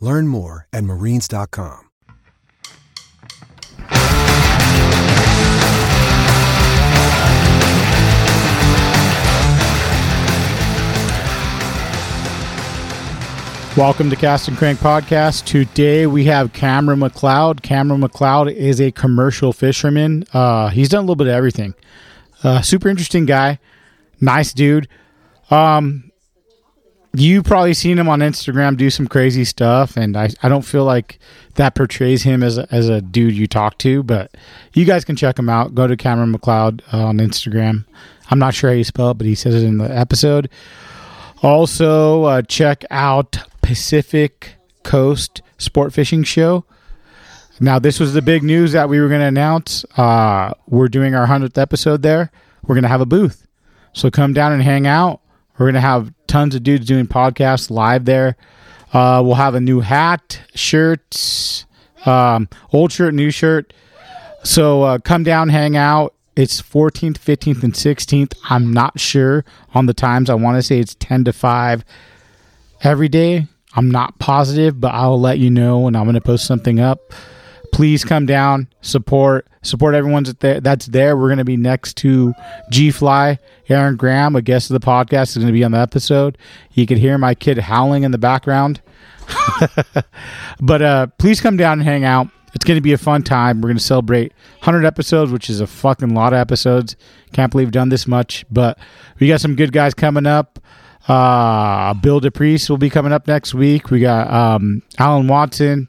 Learn more at marines.com. Welcome to Cast and Crank Podcast. Today we have Cameron McLeod. Cameron McLeod is a commercial fisherman. Uh, he's done a little bit of everything. Uh, super interesting guy, nice dude. Um, you probably seen him on Instagram do some crazy stuff, and I, I don't feel like that portrays him as a, as a dude you talk to. But you guys can check him out. Go to Cameron McLeod uh, on Instagram. I'm not sure how you spell it, but he says it in the episode. Also, uh, check out Pacific Coast Sport Fishing Show. Now, this was the big news that we were going to announce. Uh, we're doing our 100th episode there. We're going to have a booth. So come down and hang out. We're going to have tons of dudes doing podcasts live there. Uh, we'll have a new hat, shirts, um, old shirt, new shirt. So uh, come down, hang out. It's 14th, 15th, and 16th. I'm not sure on the times. I want to say it's 10 to 5 every day. I'm not positive, but I'll let you know and I'm going to post something up. Please come down, support, support everyone that's there. We're going to be next to G Fly, Aaron Graham, a guest of the podcast, is going to be on the episode. You can hear my kid howling in the background. but uh, please come down and hang out. It's going to be a fun time. We're going to celebrate 100 episodes, which is a fucking lot of episodes. Can't believe we've done this much, but we got some good guys coming up. Uh, Bill DePriest will be coming up next week. We got um, Alan Watson,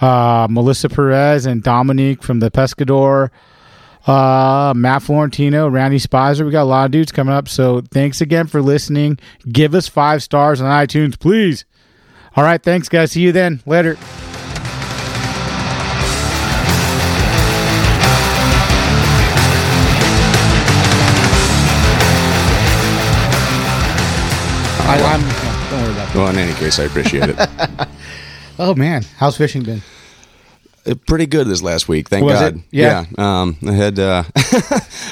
uh, Melissa Perez, and Dominique from the Pescador. Uh, Matt Florentino, Randy Spicer. We got a lot of dudes coming up. So thanks again for listening. Give us five stars on iTunes, please. All right. Thanks, guys. See you then. Later. I, I'm, don't worry about that. Well, in any case, I appreciate it. Oh man, how's fishing been? Uh, Pretty good this last week, thank Was God. it? Yeah. Um, I had uh,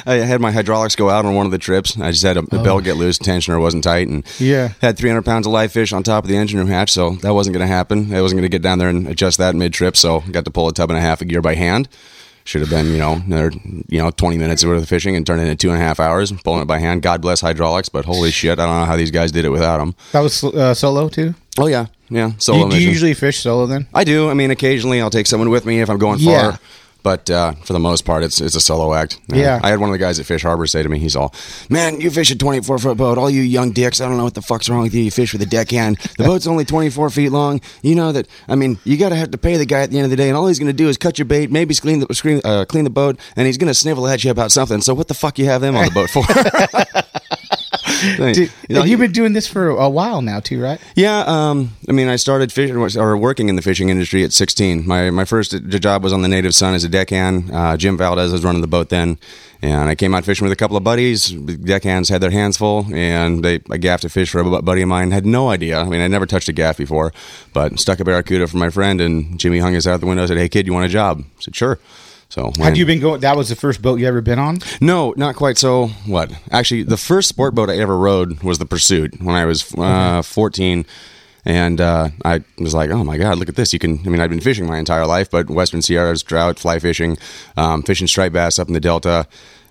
I had my hydraulics go out on one of the trips. I just had a, a belt get loose, tensioner wasn't tight, and Oh. Yeah. had 300 pounds of live fish on top of the engine room hatch. So that wasn't going to happen. I wasn't going to get down there and adjust that mid trip. So got to pull a tub and a half of gear by hand. Should have been, you know, another, you know, 20 minutes worth of fishing and turned it into two and a half hours pulling it by hand. God bless hydraulics, but holy shit, I don't know how these guys did it without them. That was uh, solo too. Oh yeah, yeah. Solo you, do you usually fish solo then? I do. I mean, occasionally I'll take someone with me if I'm going Yeah. far. But uh, for the most part, it's it's a solo act. Uh, Yeah. I had one of the guys at Fish Harbor say to me, he's all, "Man, you fish a 24 foot boat. All you young dicks, I don't know what the fuck's wrong with you. You fish with a deckhand. The boat's only 24 feet long. You know that. I mean, you got to have to pay the guy at the end of the day, and all he's going to do is cut your bait, maybe clean the screen, uh, clean the boat, and he's going to snivel at you about something. So what the fuck you have them on the boat for? You know, you've been doing this for a while now too, right? yeah, um, I mean, I started fishing or working in the fishing industry at 16. My my first job was on the Native Sun as a deckhand. Uh, Jim Valdez was running the boat then, and I came out fishing with a couple of buddies. The deckhands had their hands full, and they I gaffed a fish for a buddy of mine. Had no idea. I mean, I never touched a gaff before, but stuck a barracuda for my friend, and Jimmy hung his out the window. and Said, "Hey kid, you want a job?" I said, "Sure." So Had when- you been going? That was the first boat you ever been on. no, not quite so. What? Actually, the first sport boat I ever rode was the Pursuit when I was uh, 14. And uh, I was like, oh my God, look at this. You can, I mean, I've been fishing my entire life, but Western Sierras, trout, fly fishing, um, fishing striped bass up in the Delta.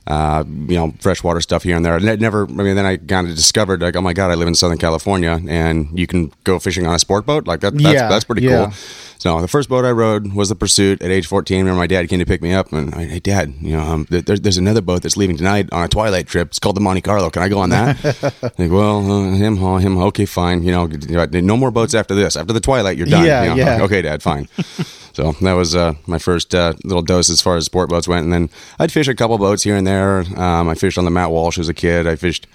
Uh, you know, freshwater stuff here and there. And it never, I mean, then I kind of discovered like, oh my god, I live in Southern California, and you can go fishing on a sport boat. Like that, that's, Yeah, that's pretty yeah. cool. So the first boat I rode was the Pursuit at age 14. Remember my dad came to pick me up, and I, hey dad, you know, um, there, there's another boat that's leaving tonight on a twilight trip. It's called the Monte Carlo. Can I go on that? like, well, uh, him, huh, him, okay, fine. You know, no more boats after this. After the twilight, you're done. Yeah, You know, yeah. Okay, dad, fine. So that was uh, my first uh, little dose as far as sport boats went, and then I'd fish a couple boats here and there. Um, I fished on the Matt Walsh as a kid. I fished.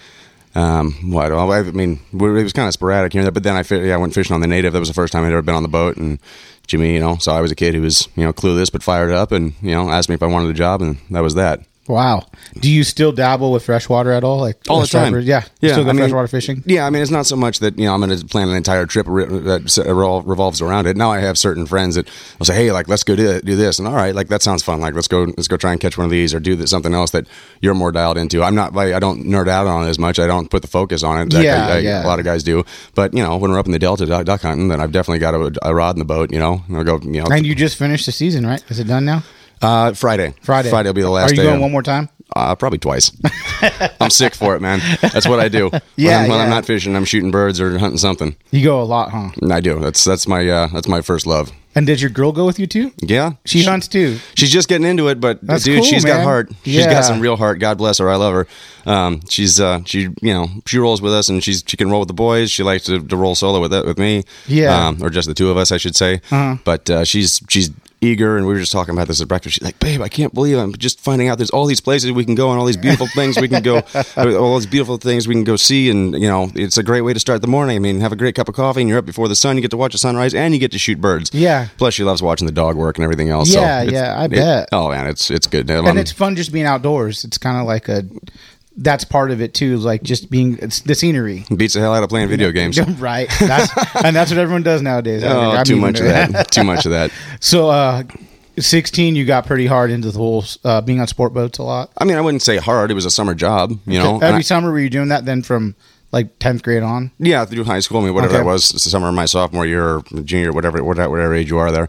Um, what I mean, it was kind of sporadic here and there, but then I, yeah, I went fishing on the native. That was the first time I'd ever been on the boat, and Jimmy, you know, so I was a kid who was, you know, clueless but fired up, and you know, asked me if I wanted a job, and that was that. Wow. Do you still dabble with freshwater at all? Like all the time. Yeah. You Still go I mean, freshwater fishing? Yeah, I mean, it's not so much that you know I'm going to plan an entire trip that revolves around it. Now I have certain friends that will say, "Hey, like let's go do, do this," and all right, like that sounds fun. Like let's go let's go try and catch one of these or do something else that you're more dialed into. I'm not like I don't nerd out on it as much. I don't put the focus on it. like Yeah, I- I- yeah. A lot of guys do, but you know when we're up in the Delta duck, duck hunting, then I've definitely got a, a rod in the boat. You know, and I'll go. You know, And you just finished the season, right? Is it done now? Uh, Friday. Friday. Friday will be the last Are you day. going of- one more time? uh, probably twice. I'm sick for it, man. That's what I do. When Yeah, I'm, when I'm not fishing, I'm shooting birds or hunting something. You go a lot, huh? I do. That's that's my uh, that's my first love. And did your girl go with you too? Yeah, She hunts too. She's just getting into it, but That's dude, cool, she's got man. heart. She's Yeah. got some real heart. God bless her. I love her. Um, she's uh, she you know she rolls with us, and she's she can roll with the boys. She likes to, to roll solo with with me. Yeah. Uh-huh. um, or just the two of us, I should say. But uh, she's she's eager, and we were just talking about this at breakfast. She's like, "Babe, I can't believe I'm just finding out there's all these places we can go, and all these beautiful things we can go, uh, all these beautiful things we can go see, and you know, it's a great way to start the morning. I mean, have a great cup of coffee, and you're up before the sun. You get to watch the sunrise, and you get to shoot birds. Yeah. Plus, she loves watching the dog work and everything else. Yeah, so yeah, I it- bet. oh man, it's it's good. And it's fun just being outdoors. It's kind of like a. That's part of it too. Like just being it's the scenery. beats the hell out of playing video games. right. That's, and that's what everyone does nowadays. I. Oh, I'm too much of that. too much of that. So, uh, 16, you got pretty hard into the whole uh, being on sport boats a lot. I mean, I wouldn't say hard. It was a summer job, you know. Every I- summer, were you doing that then from like 10th grade on? yeah, through high school. I mean, whatever Okay. that was, it's the summer of my sophomore year or junior, whatever, whatever, whatever age you are there,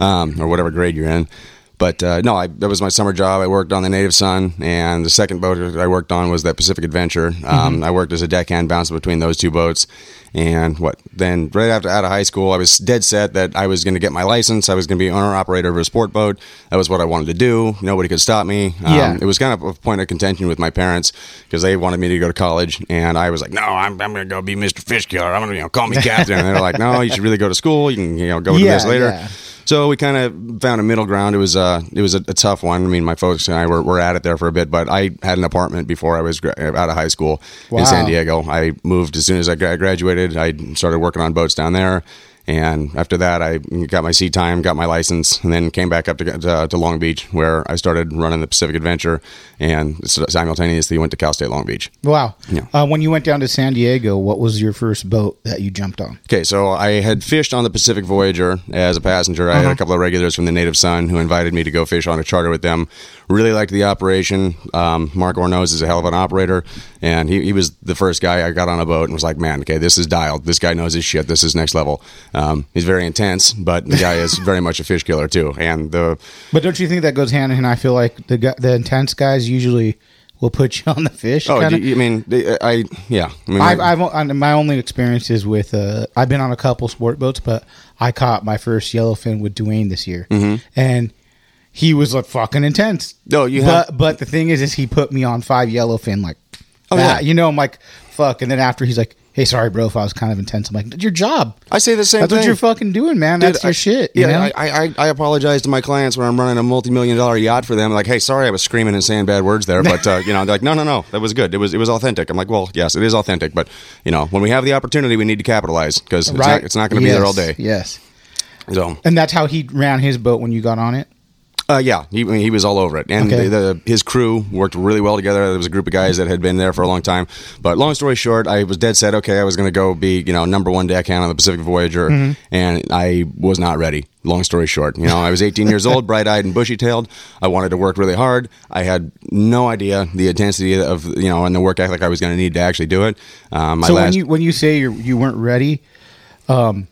um, or whatever grade you're in. But uh, no, I, that was my summer job. I worked on the Native Sun, and the second boat I worked on was that Pacific Adventure. Um, I worked as a deckhand, bouncing between those two boats. And what then? Right after out of high school, I was dead set that I was going to get my license. I was going to be owner operator of a sport boat. That was what I wanted to do. Nobody could stop me. Um, Yeah. it was kind of a point of contention with my parents because they wanted me to go to college, and I was like, "No, I'm, I'm going to go be Mr. Fish Killer. I'm going to you know call me captain." and they're like, "No, you should really go to school. You can you know go to Yeah, this later." yeah. So we kind of found a middle ground. It was uh, it was a, a tough one. I mean, my folks and I were, were at it there for a bit, but I had an apartment before I was gra- out of high school Wow. in San Diego. I moved as soon as I gra- graduated. I started working on boats down there. And after that, I got my seat time, got my license, and then came back up to, to, to Long Beach, where I started running the Pacific Adventure, and simultaneously went to Cal State Long Beach. Wow. Yeah. Uh, when you went down to San Diego, what was your first boat that you jumped on? Okay, so I had fished on the Pacific Voyager as a passenger. I Uh-huh. had a couple of regulars from the Native Sun who invited me to go fish on a charter with them. Really liked the operation. Um, Mark Ornoz is a hell of an operator, and he, he was the first guy I got on a boat and was like, "Man, okay, this is dialed. This guy knows his shit. This is next level." Um, he's very intense, but the guy is very much a fish killer too. And the But don't you think that goes hand in hand? I feel like the the intense guys usually will put you on the fish. oh, kinda. you- I mean, I yeah, I mean, I've, my- I've on- my only experience is with uh, I've been on a couple sport boats, but I caught my first yellowfin with Dwayne this year, and he was like fucking intense. Oh, you but have- but the thing is, is he put me on five yellowfin like, Oh, that. yeah. you know, I'm like fuck, and then after he's like, hey, sorry, bro, if I was kind of intense. I'm like, your job. I say the same thing. That's thing. what you're fucking doing, man. Dude, That's your I- shit. You Yeah, know? I, I I apologize to my clients when I'm running a multi-million dollar yacht for them. Like, hey, sorry, I was screaming and saying bad words there, but uh, you know, they're like, no, no, no, that was good. It was it was authentic. I'm like, well, yes, it is authentic, but you know, when we have the opportunity, we need to capitalize because it's not it's not going to be there all day. Yes. So, And that's how he ran his boat when you got on it. Uh, yeah, he I mean, he was all over it, and Okay. the, the, his crew worked really well together. There was a group of guys that had been there for a long time. But long story short, I was dead set. Okay, I was going to go be you know number one deckhand on the Pacific Voyager, Mm-hmm. and I was not ready. Long story short, you know, I was 18 years old, bright eyed and bushy tailed. I wanted to work really hard. I had no idea the intensity of you know and the work ethic I was going to need to actually do it. Um, So last, when you when you say you you weren't ready, um,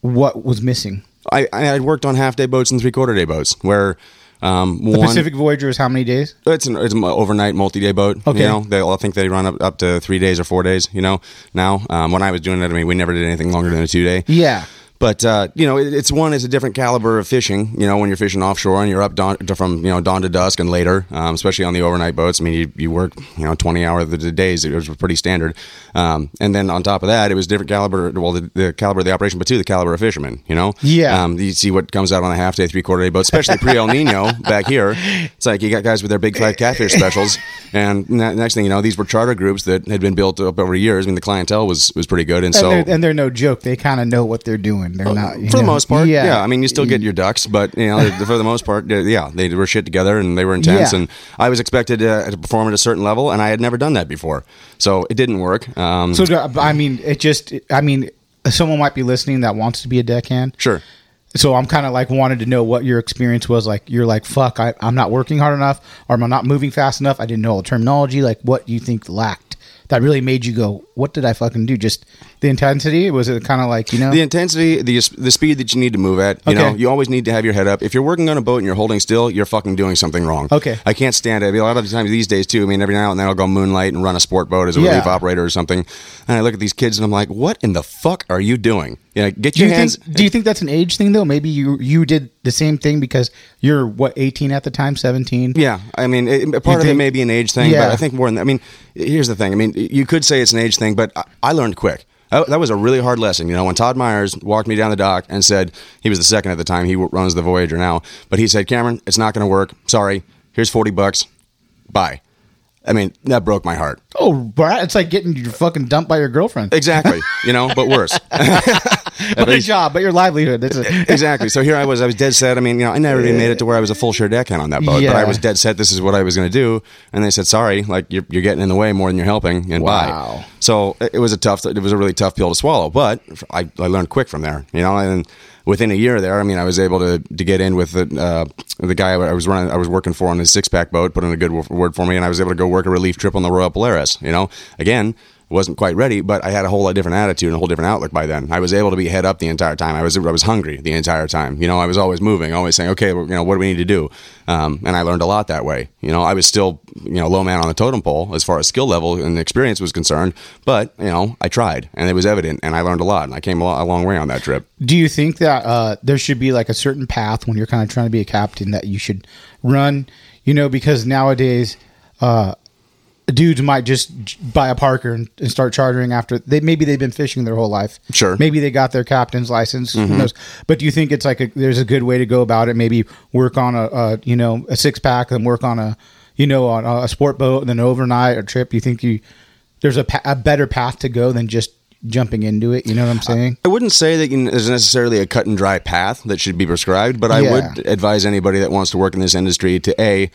what was missing? I, I had worked on half day boats and three quarter day boats where Um, The one, Pacific Voyager is how many days? it's an it's an overnight multi-day boat. Okay. You know, they I think they run up, up to three days or four days. You know, now um, when I was doing it, I mean, we never did anything longer than a two day. Yeah. But uh, you know, it, it's one. It's a different caliber of fishing. You know, when you're fishing offshore and you're up dawn, to, from you know dawn to dusk and later, um, especially on the overnight boats. I mean, you, you work you know 20 hour the days. It was pretty standard. Um, and then on top of that, it was different caliber. Well, the, the caliber of the operation, but too the caliber of fishermen. You know, Yeah. Um, you see what comes out on a half day, three quarter day boat, especially pre El Nino back here. It's like you got guys with their big fat catfish specials, and ne- next thing you know, these were charter groups that had been built up over years. I mean, the clientele was was pretty good, and, And, so they're, and they're no joke. They kind of know what they're doing. They're not you for the know- most part, yeah. Yeah. I mean, you still get your ducks, but you know, for the most part, yeah, they were shit together and they were intense. Yeah. And I was expected to, to perform at a certain level, and I had never done that before, so it didn't work. Um, So I mean, it just. I mean, someone might be listening that wants to be a deckhand. sure. So I'm kind of like wanted to know what your experience was. Like you're like, fuck, I, I'm not working hard enough, or am I'm not moving fast enough. I didn't know all the terminology. Like, what do you think lacked that really made you go, what did I fucking do? Just the intensity? Was it kind of like you know? The intensity, the the speed that you need to move at. You know, you always need to have your head up. If you're working on a boat and you're holding still, you're fucking doing something wrong. Okay. I can't stand it. I mean, a lot of the times these days too. I mean, every now and then I'll go moonlight and run a sport boat as a Yeah. relief operator or something, and I look at these kids and I'm like, what in the fuck are you doing? You know, get do your you hands. think? Do you think that's an age thing though? Maybe you you did the same thing because you're what 18 at the time, 17. Yeah, I mean, it, part of it think- may be an age thing, Yeah. but I think more than. I mean, here's the thing. I mean, you could say it's an age thing, but I, I learned quick. I, that was a really hard lesson. You know, when Todd Myers walked me down the dock and said he was the second at the time. He runs the Voyager now, but he said, "Cameron, it's not going to work. Sorry. Here's forty bucks. Bye." I mean, that broke my heart. Oh, Brad, it's like getting your fucking dumped by your girlfriend. Exactly. you know, but worse. but a job, but your livelihood. Exactly. So here I was. I was dead set. I mean, you know, I never even made it to where I was a full share deckhand on that boat, but I was dead set. This is what I was going to do, and they said, "Sorry, like you're, you're getting in the way more than you're helping." And Wow. bye. So it it was a tough. It was a really tough pill to swallow, but I, I learned quick from there. You know, and within a year there, I mean, I was able to to get in with the uh, the guy I was running, I was working for on his six pack boat, put in a good word for me, and I was able to go work a relief trip on the Royal Polaris. You know, again. Wasn't quite ready, but I had a whole lot different attitude and a whole different outlook by then. I was able to be head up the entire time. I was I was hungry the entire time. You know, I was always moving, always saying, "Okay, you know, what do we need to do?" Um, and I learned a lot that way. You know, I was still you know low man on the totem pole as far as skill level and experience was concerned, but you know, I tried, and it was evident, and I learned a lot, and I came a, a long way on that trip. Do you think that uh, there should be like a certain path when you're kind of trying to be a captain that you should run? You know, because nowadays, uh, dudes might just buy a Parker and, and start chartering after they maybe they've been fishing their whole life. Sure. Maybe they got their captain's license. Who mm-hmm. knows? But do you think it's like a, there's a good way to go about it? Maybe work on a, a you know a six pack and work on a you know on a sport boat and then overnight or trip. You think you there's a, pa- a better path to go than just jumping into it? You know what I'm saying? I wouldn't say that you, there's necessarily a cut and dry path that should be prescribed, but I Yeah. would advise anybody that wants to work in this industry to a,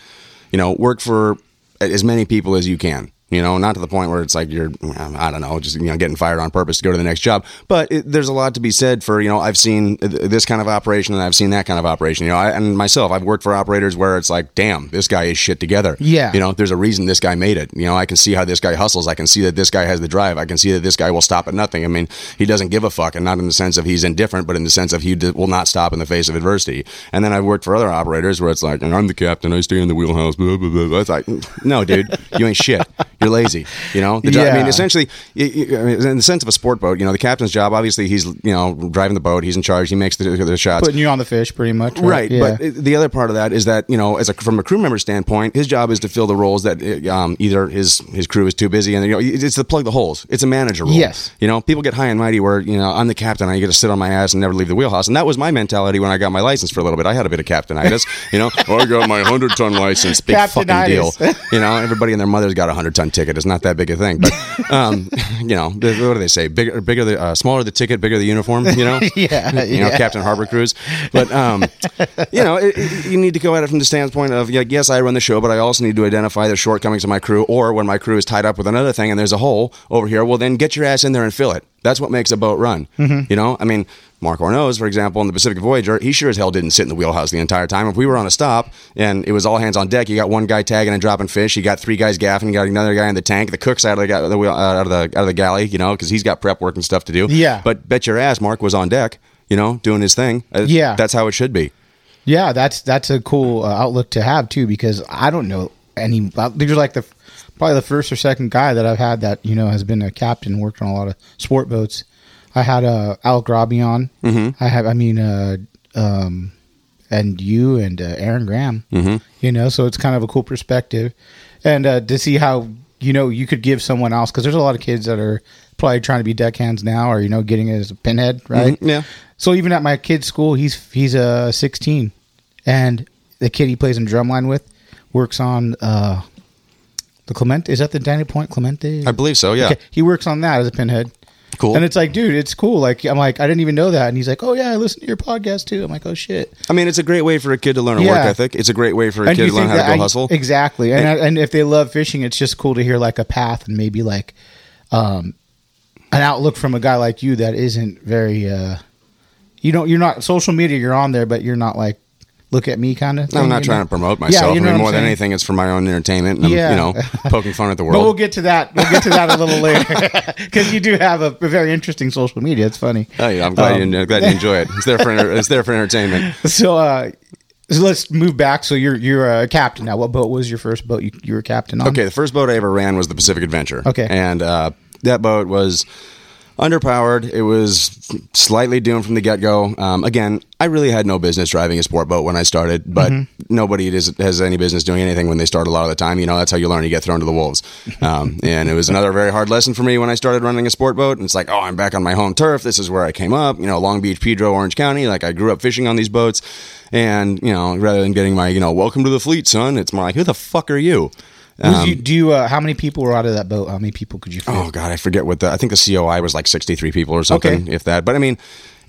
you know, work for as many people as you can. You know, not to the point where it's like you're, um, I don't know, just you know, getting fired on purpose to go to the next job. But it, there's a lot to be said for you know, I've seen th- this kind of operation and I've seen that kind of operation. You know, I, and myself, I've worked for operators where it's like, damn, this guy is shit together. Yeah. You know, there's a reason this guy made it. You know, I can see how this guy hustles. I can see that this guy has the drive. I can see that this guy will stop at nothing. I mean, he doesn't give a fuck, and not in the sense of he's indifferent, but in the sense of he d- will not stop in the face of adversity. And then I've worked for other operators where it's like, I'm the captain. I stay in the wheelhouse. Blah, blah, blah. It's like, no, dude, you ain't shit. You're lazy. You know, the dri- I mean, essentially, y- y- I mean, in the sense of a sport boat, you know, the captain's job. Obviously, he's you know driving the boat. He's in charge. He makes the, the shots. Putting you on the fish, pretty much. Right, Yeah. but the other part of that is that you know, as a from a crew member standpoint, his job is to fill the roles that uh, um, either his his crew is too busy, and you know, it's to plug the holes. It's a manager role. Yes. you know, people get high and mighty where you know I'm the captain, I get to sit on my ass and never leave the wheelhouse, and that was my mentality when I got my license for a little bit. I had a bit of captainitis, you know. I got my hundred ton license, big fucking deal. You know, everybody and their mother's got a hundred ton ticket. It's not that big a thing, but um, you know, the- what do they say? Bigger, bigger the uh, smaller the ticket, bigger the uniform. You know, Yeah, you know, yeah. Captain Harbor Cruise. But um, you know, it, it- you need to go at it from the standpoint of like, yes, I run the show, but I also need to identify the shortcomings of my crew, or when my crew is tied up with another thing and there's a hole over here, well, then get your ass in there and fill it. That's what makes a boat run. Mm-hmm. You know, I mean. Mark Ornoz, for example, in the Pacific Voyager, he sure as hell didn't sit in the wheelhouse the entire time. If we were on a stop and it was all hands on deck, you got one guy tagging and dropping fish, you got three guys gaffing, you got another guy in the tank, the cook's out of the, ga- the uh, out of the out of the galley, you know, because he's got prep work and stuff to do. Yeah. But bet your ass, Mark was on deck, you know, doing his thing. Uh, Yeah. that's how it should be. Yeah, that's that's a cool uh, outlook to have too because I don't know any. uh, These are like the probably the first or second guy that I've had that you know has been a captain, worked on a lot of sport boats. I had uh, Alec Robbie on. Mm-hmm. I have, I mean, uh, um, and you and uh, Aaron Graham. Mm-hmm. You know, so it's kind of a cool perspective, and uh, to see how you know you could give someone else because there's a lot of kids that are probably trying to be deckhands now, or you know, getting it as a pinhead, right? Mhm, yeah. So even at my kid's school, he's he's uh 16, and the kid he plays in drumline with works on uh the Clemente. Is that the Dana Point Clemente? I believe so. Yeah. Okay, he works on that as a pinhead. Cool. And it's like, dude, it's cool. Like, I'm like, I didn't even know that. And he's like, oh yeah, I listen to your podcast too. I'm like, oh shit. I mean, it's a great way for a kid to learn a work ethic. It's a great way for a And kid to learn how to go I- hustle. Exactly. And and if they love fishing, it's just cool to hear like a path and maybe like um an outlook from a guy like you that isn't very uh you don't you're not social media, you're on there, but you're not like look at me kind of thing. I'm not trying know? to promote myself. Yeah, you know I mean, I'm more than anything, it's for my own entertainment. And I'm, Yeah. you know, poking fun at the world. But we'll get to that. We'll get to that a little later because you do have a, a very interesting social media. It's funny. Oh, yeah, I'm glad, Um, you, glad you enjoy it. It's there for it's there for entertainment. So, uh, so let's move back. So you're you're a captain now. What boat was your first boat you, you were captain on? Okay, the first boat I ever ran was the Pacific Adventure. Okay. and uh, that boat was underpowered. It was slightly doomed from the get go. Um, again, I really had no business driving a sport boat when I started, but nobody is, has any business doing anything when they start a lot of the time. You know, that's how you learn. You get thrown to the wolves. Um, and it was another very hard lesson for me when I started running a sport boat. And it's like, oh, I'm back on my home turf. This is where I came up. You know, Long Beach, Pedro, Orange County. Like I grew up fishing on these boats. And, you know, rather than getting my, you know, welcome to the fleet, son, it's more like, who the fuck are you? Who's you, do you? Uh, how many people were out of that boat? How many people could you? Fit? Oh God, I forget what the. I think the COI was like sixty three people or something, Okay. if that. But I mean,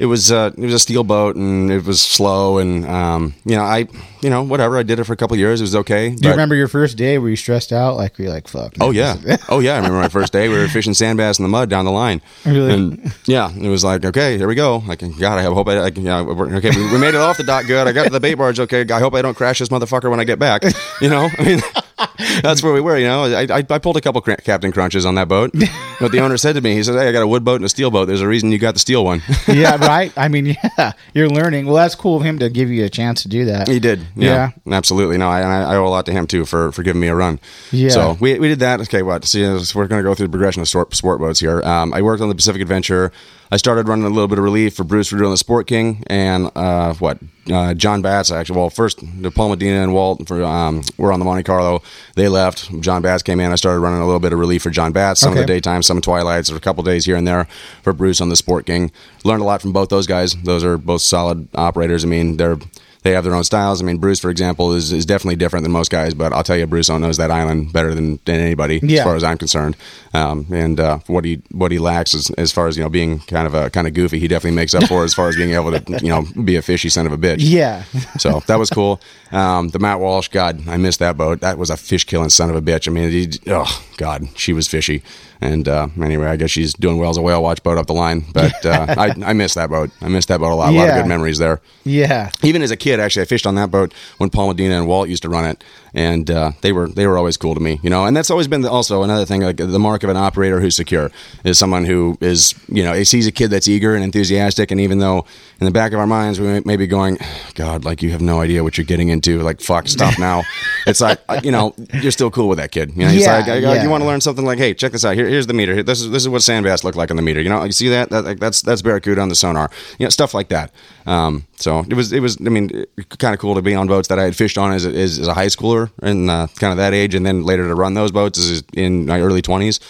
it was uh, it was a steel boat and it was slow and um, you know I you know whatever I did it for a couple of years. It was okay. do you remember your first day? Were you stressed out? Like were you like fuck? Oh yeah, oh yeah. I remember my first day. We were fishing sand bass in the mud down the line. Really? And yeah, it was like okay, here we go. Like God, I hope I, I yeah, we're- okay. We, we made it off the dock good. I got to the bait barge okay. I hope I don't crash this motherfucker when I get back. You know, I mean, that's where we were. You know, I, I, I pulled a couple cra- captain crunches on that boat. But the owner said to me, he said, "Hey, I got a wood boat and a steel boat. There's a reason you got the steel one." yeah, right. I mean, yeah, you're learning. Well, that's cool of him to give you a chance to do that. He did. Yeah, absolutely. No, I, I, owe a lot to him too for, for giving me a run. Yeah. So we, we did that. Okay, what? See, uh, we're going to go through the progression of sport, sport boats here. Um, I worked on the Pacific Adventure. I started running a little bit of relief for Bruce for doing the Sport King and uh, what uh, John Batts actually. Well, first Paul Medina and Walt for um, were on the Monte Carlo. They left. John Batts came in. I started running a little bit of relief for John Batts. Some of the daytime, some twilights, or a couple days here and there for Bruce on the Sport King. Learned a lot from both those guys. Those are both solid operators. I mean, they're they have their own styles. I mean, Bruce, for example, is, is definitely different than most guys, but I'll tell you, Bruce knows that island better than, than anybody, Yeah. as far as I'm concerned. Um, and uh, what he what he lacks is, as far as you know, being kind of a kind of goofy, he definitely makes up for as far as being able to you know be a fishy son of a bitch. Yeah. So that was cool. Um, the Matt Walsh, God, I missed that boat. That was a fish killing son of a bitch. I mean, he, oh God, she was fishy. And uh, anyway, I guess she's doing well as a whale watch boat up the line. But uh, I, I missed that boat. I missed that boat a lot. A lot of good memories there Yeah. even as a kid, actually, I fished on that boat when Paul Medina and Walt used to run it, and uh, they were they were always cool to me, you know. And that's always been the, also another thing. Like the mark of an operator who's secure is someone who is, you know, sees a kid that's eager and enthusiastic, and even though in the back of our minds we may, may be going, God, like you have no idea what you're getting into, like fuck, stop now. it's like uh, you know, you're still cool with that kid. You know, he's Yeah, like, yeah. you want to learn something like, hey, check this out. Here, here's the meter. Here- This is this is what sand bass look like on the meter. You know, you see that? that like, that's that's barracuda on the sonar. You know, stuff like that. Um, so it was it was I mean kind of cool to be on boats that I had fished on as a, as, as a high schooler and uh, kind of that age, and then later to run those boats as in my early twenties.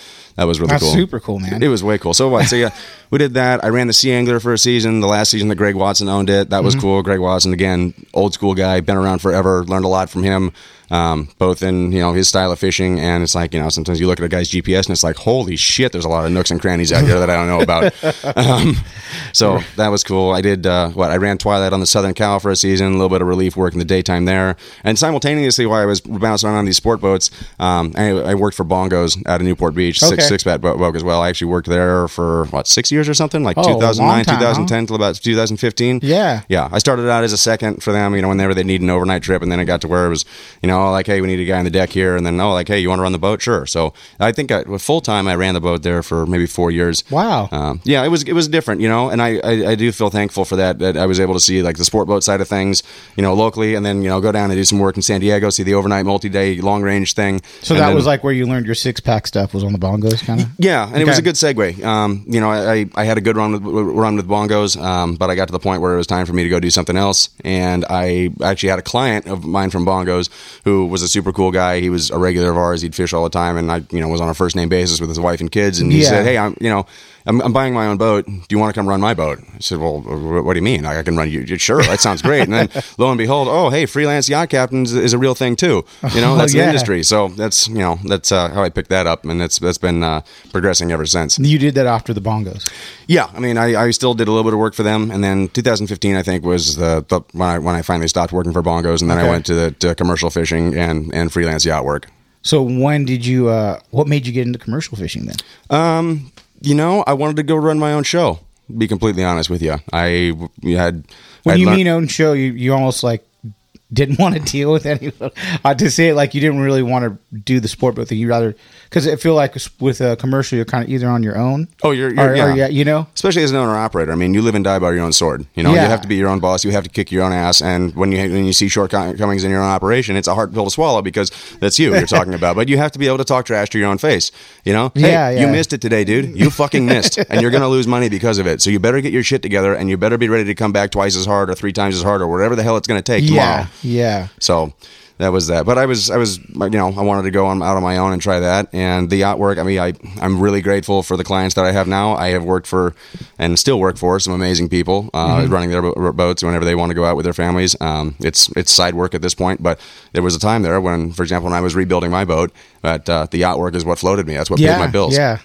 That was really That's cool. super cool, man. It was way cool. So what? So yeah, we did that. I ran the Sea Angler for a season. The last season that Greg Watson owned it. That was Mm-hmm. cool. Greg Watson again, old school guy, been around forever. Learned a lot from him, um, both in you know his style of fishing and it's like you know sometimes you look at a guy's GPS and it's like holy shit, there's a lot of nooks and crannies out here that I don't know about. um, so that was cool. I did uh, what I ran Twilight on the Southern Cal for a season, a little bit of relief work in the daytime there, and simultaneously while I was bouncing around on these sport boats, um, I, I worked for Bongos out of Newport Beach, Okay. six six bat boat as well. I actually worked there for what six years or something, like Oh, 2009, time, huh? 2010 till about 2015. Yeah. yeah. I started out as a second for them, you know, whenever they need an overnight trip, and then it got to where it was, you know, like hey, we need a guy on the deck here, and then oh, like hey, you want to run the boat? Sure. So I think I, full time I ran the boat there for maybe four years. Wow. Um, yeah, it was it was different, you know, and I, I I do feel thankful for that that I was able to see like the sport boat side of things, you know, locally, and then you know go down and do some work in San Diego, see the overnight multi day long range thing. So that then- was like where you learned your six pack stuff was on the bongos, kind of. yeah, and it was a good segue. Um, you know, I, I had a good run with run with bongos, um, but I got to the point where it was time for me to go do something else. And I actually had a client of mine from bongos who was a super cool guy. He was a regular of ours. He'd fish all the time, and I, you know, was on a first name basis with his wife and kids. And he Yeah. said, "Hey, I'm, you know." I'm, I'm buying my own boat. Do you want to come run my boat? I said, Well, what do you mean? I can run you. Sure, that sounds great. And then lo and behold, oh, hey, freelance yacht captains is a real thing too. You know, Oh, that's yeah. the industry. So that's you know that's uh, how I picked that up, and that's that's been uh, progressing ever since. You did that after the bongos. Yeah, I mean, I, I still did a little bit of work for them, and then 2015, I think, was the, the when I when I finally stopped working for bongos, and then Okay. I went to the to commercial fishing and and freelance yacht work. So when did you? uh What made you get into commercial fishing then? Um, you know, I wanted to go run my own show. Be completely honest with you, I had. When I'd you learned- mean own show, you you almost like didn't want to deal with anyone. Uh, to say it like you didn't really want to do the sport but. You rather because I feel like with a commercial, you're kind of either on your own. Oh, you're- you're- or, yeah. or yeah, you know. especially as an owner operator. I mean, you live and die by your own sword. You know, Yeah. you have to be your own boss. You have to kick your own ass. And when you when you see shortcomings in your own operation, it's a hard pill to swallow because that's you you're talking about. But you have to be able to talk trash to your own face. You know, hey, Yeah, you missed it today, dude. You fucking missed, and you're gonna lose money because of it. So you better get your shit together, and you better be ready to come back twice as hard or three times as hard or whatever the hell it's gonna take tomorrow. Yeah. So that was that. But I was, I was, you know, I wanted to go on out on my own and try that. And the yacht work. I mean, I, I'm really grateful for the clients that I have now. I have worked for and still work for some amazing people, uh, running their bo- boats whenever they want to go out with their families. Um, it's, it's side work at this point. But there was a time there when, for example, when I was rebuilding my boat, that uh, the yacht work is what floated me. That's what yeah, paid my bills. Yeah.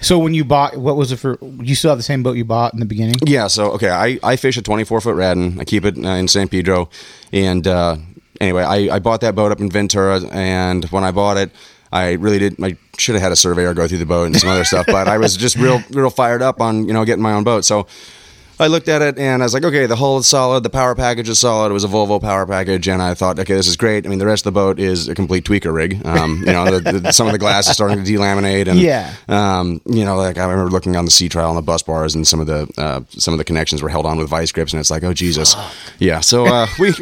So when you bought, what was it for? You still have the same boat you bought in the beginning? Yeah, so okay, I, I fish a 24 foot Radon. I keep it uh, in San Pedro, and uh, anyway, I, I bought that boat up in Ventura, and when I bought it, I really did. I should have had a surveyor go through the boat and some other stuff, but I was just real real fired up on you know getting my own boat. So I looked at it and I was like, okay, the hull is solid, the power package is solid. It was a Volvo power package, and I thought, okay, this is great. I mean, the rest of the boat is a complete tweaker rig. Um, you know, the, the, some of the glass is starting to delaminate, and Yeah. um, you know, like I remember looking on the sea trial on the bus bars, and some of the uh, some of the connections were held on with vice grips, and it's like, oh Jesus, yeah. So uh, we,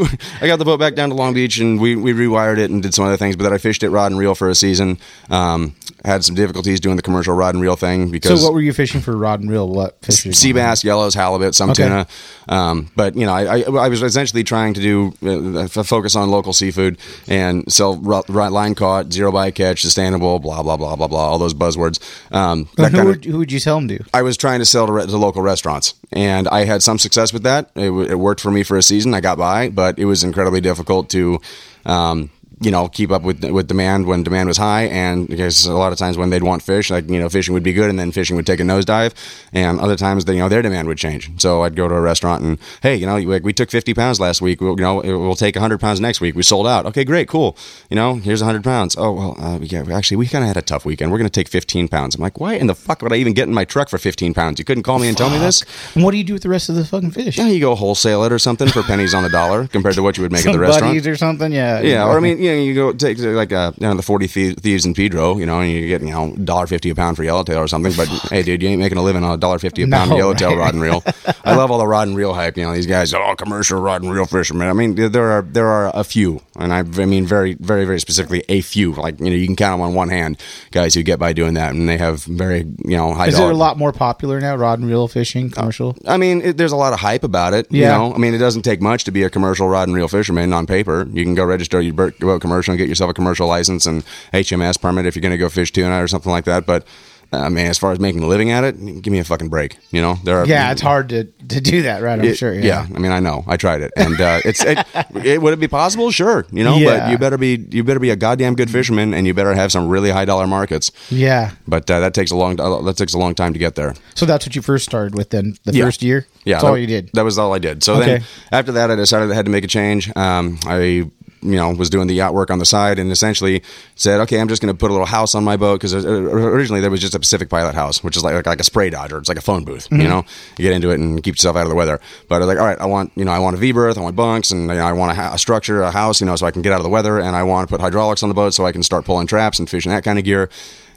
I got the boat back down to Long Beach, and we, we rewired it and did some other things, but then I fished it rod and reel for a season. Um, had some difficulties doing the commercial rod and reel thing because. So what were you fishing for rod and reel? What fish? sea bass, yellows, halibut, some Okay. tuna. Um, but you know, I, I, I was essentially trying to do uh, focus on local seafood and sell ru- ru- line caught, zero bycatch, sustainable, blah blah blah blah blah, all those buzzwords. Um, that who, kinda- would, who would you tell them to? I was trying to sell to, re- to local restaurants, and I had some success with that. It, w- it worked for me for a season. I got by, but it was incredibly difficult to, um, you know, keep up with with demand when demand was high. And because a lot of times when they'd want fish, like you know, fishing would be good, and then fishing would take a nosedive. And other times, they, you know, their demand would change. So I'd go to a restaurant and, hey, you know, like we took 50 pounds last week. We'll, you know, we'll take 100 pounds next week. We sold out. Okay, great, cool. You know, here's 100 pounds. Oh well, uh, yeah. Actually, we kind of had a tough weekend. We're going to take 15 pounds. I'm like, why in the fuck would I even get in my truck for 15 pounds? You couldn't call me and tell me this. And what do you do with the rest of the fucking fish? Yeah, you go wholesale it or something for pennies on the dollar compared to what you would make at the restaurant. or something? Yeah. Yeah, or I mean, you know, you go take like uh, you know, the forty thieves in Pedro, you know, and you get you know dollar fifty a pound for yellowtail or something. But hey, dude, you ain't making a living on a dollar fifty a pound No, yellowtail right. rod and reel. I love all the rod and reel hype. You know, these guys, all commercial rod and reel fishermen. I mean, there are there are a few, and I, I mean very very very specifically a few. Like you know, you can count them on one hand, guys who get by doing that, and they have very you know high. Is it a lot more popular now? Rod and reel fishing commercial. I mean, it, there's a lot of hype about it. Yeah. You know, I mean, it doesn't take much to be a commercial rod and reel fisherman on paper. You can go register your boat commercial and get yourself a commercial license and HMS permit if you're going to go fish tuna or something like that. But I mean, as far as making a living at it, give me a fucking break. You know, there are yeah, it's hard to, to do that, right? I'm it- sure. Yeah. I mean, I know. I tried it, and uh, it's it, it. Would it be possible? Sure. You know, Yeah. but you better be you better be a goddamn good fisherman, and you better have some really high dollar markets. Yeah. But uh, that takes a long that takes a long time to get there. So that's what you first started with then, the Yeah. first year? Yeah, That's all you did. That was all I did. So Okay. then after that, I decided I had to make a change. Um, I you know was doing the yacht work on the side, and essentially said, okay, I'm just going to put a little house on my boat because originally there was just a Pacific Pilot house, which is like like, like a spray dodger. It's like a phone booth, Mm-hmm. you know. You get into it and keep yourself out of the weather. But I was like, all right, I want you know I want a V berth, I want bunks, and you know, I want a, ha- a structure, a house, you know, so I can get out of the weather, and I want to put hydraulics on the boat so I can start pulling traps and fishing that kind of gear.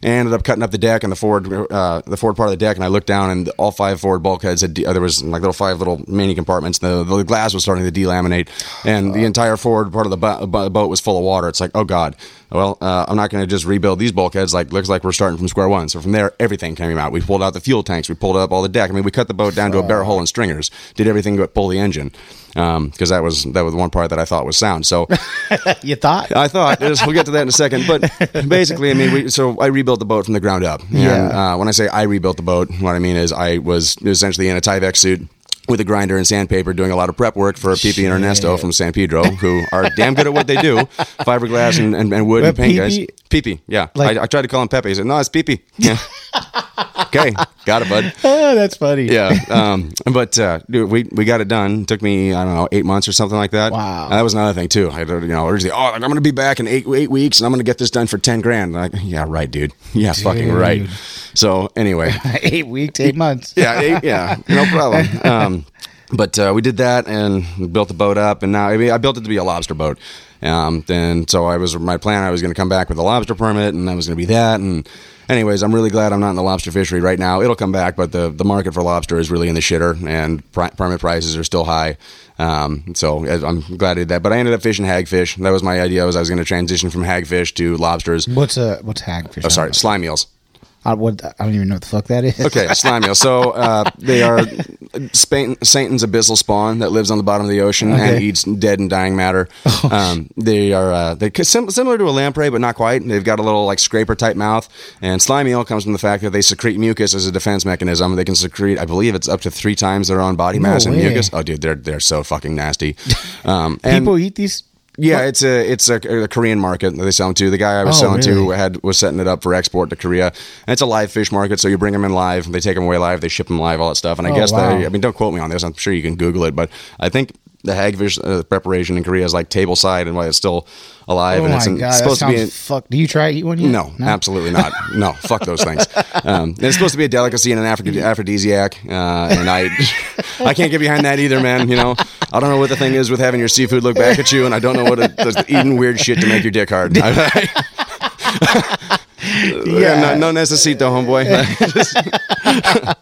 And ended up cutting up the deck and the forward, uh, the forward part of the deck, and I looked down, and all five forward bulkheads had de- uh, there was like little five little mini compartments. The, the glass was starting to delaminate, and the entire forward part of the bo- bo- boat was full of water. It's like, oh god, well, uh, I'm not going to just rebuild these bulkheads. Like, looks like we're starting from square one. So from there, everything came out. We pulled out the fuel tanks, we pulled up all the deck. I mean, we cut the boat down to a bare hull and stringers, did everything but pull the engine, because that was that was the one part that I thought was sound. So. You thought? I thought just- we'll get to that in a second, but basically, I mean, we, so I rebuilt the boat from the ground up. And, Yeah. uh, when I say I rebuilt the boat, what I mean is I was essentially in a Tyvek suit with a grinder and sandpaper, doing a lot of prep work for PP and Ernesto from San Pedro, who are damn good at what they do: fiberglass and, and, and wood But and paint guys. PP, yeah. Like- I, I tried to call him Pepe. He said, "No, it's Pepe. Yeah. Okay, got it, bud. Oh, that's funny. Yeah, um, but uh, dude, we we got it done. It took me I don't know eight months or something like that. Wow. And that was another thing too. I you know originally oh I'm going to be back in eight eight weeks and I'm going to get this done for ten grand. Like yeah right, dude. Yeah, fucking right. So anyway, eight weeks, eight months. yeah, eight, yeah, no problem. Um, but uh, we did that and built the boat up, and now I mean I built it to be a lobster boat. Um, then so I was my plan. I was going to come back with a lobster permit, and that was going to be that. And anyways, I'm really glad I'm not in the lobster fishery right now. It'll come back, but the the market for lobster is really in the shitter, and pri- permit prices are still high. Um, so I'm glad I did that. But I ended up fishing hagfish. That was my idea. Was I was going to transition from hagfish to lobsters. What's a what's hagfish? Oh, sorry, slime eels. I, what, I don't even know what the fuck that is. Okay, slime eel. So uh, they are Satan- Satan's abyssal spawn that lives on the bottom of the ocean and Okay. Oh, eats dead and dying matter. um, they are uh, they sim- similar to a lamprey, but not quite. They've got a little like scraper type mouth. And slime eel comes from the fact that they secrete mucus as a defense mechanism. They can secrete, I believe, it's up to three times their own body No mass in way. mucus. Oh, dude, they're they're so fucking nasty. Um, and People eat these. Yeah, it's a it's a, a Korean market that they sell them to. The guy I was Oh, selling to really? had was setting it up for export to Korea. And it's a live fish market, so you bring them in live, they take them away live, they ship them live, all that stuff. And I Oh, guess wow. they, I mean, don't quote me on this. I'm sure you can Google it, but I think the hagfish uh, preparation in Korea is like table side and why it's still alive Oh and my it's god, that supposed to be. In, fuck. Do you try to eat one yet? no, absolutely not. No, fuck those things. Um, it's supposed to be a delicacy and an aphrodisiac, uh, and I, I can't get behind that either, man. You know, I don't know what the thing is with having your seafood look back at you, and I don't know what it does eating weird shit to make your dick hard. yeah, no, no necesito, homeboy.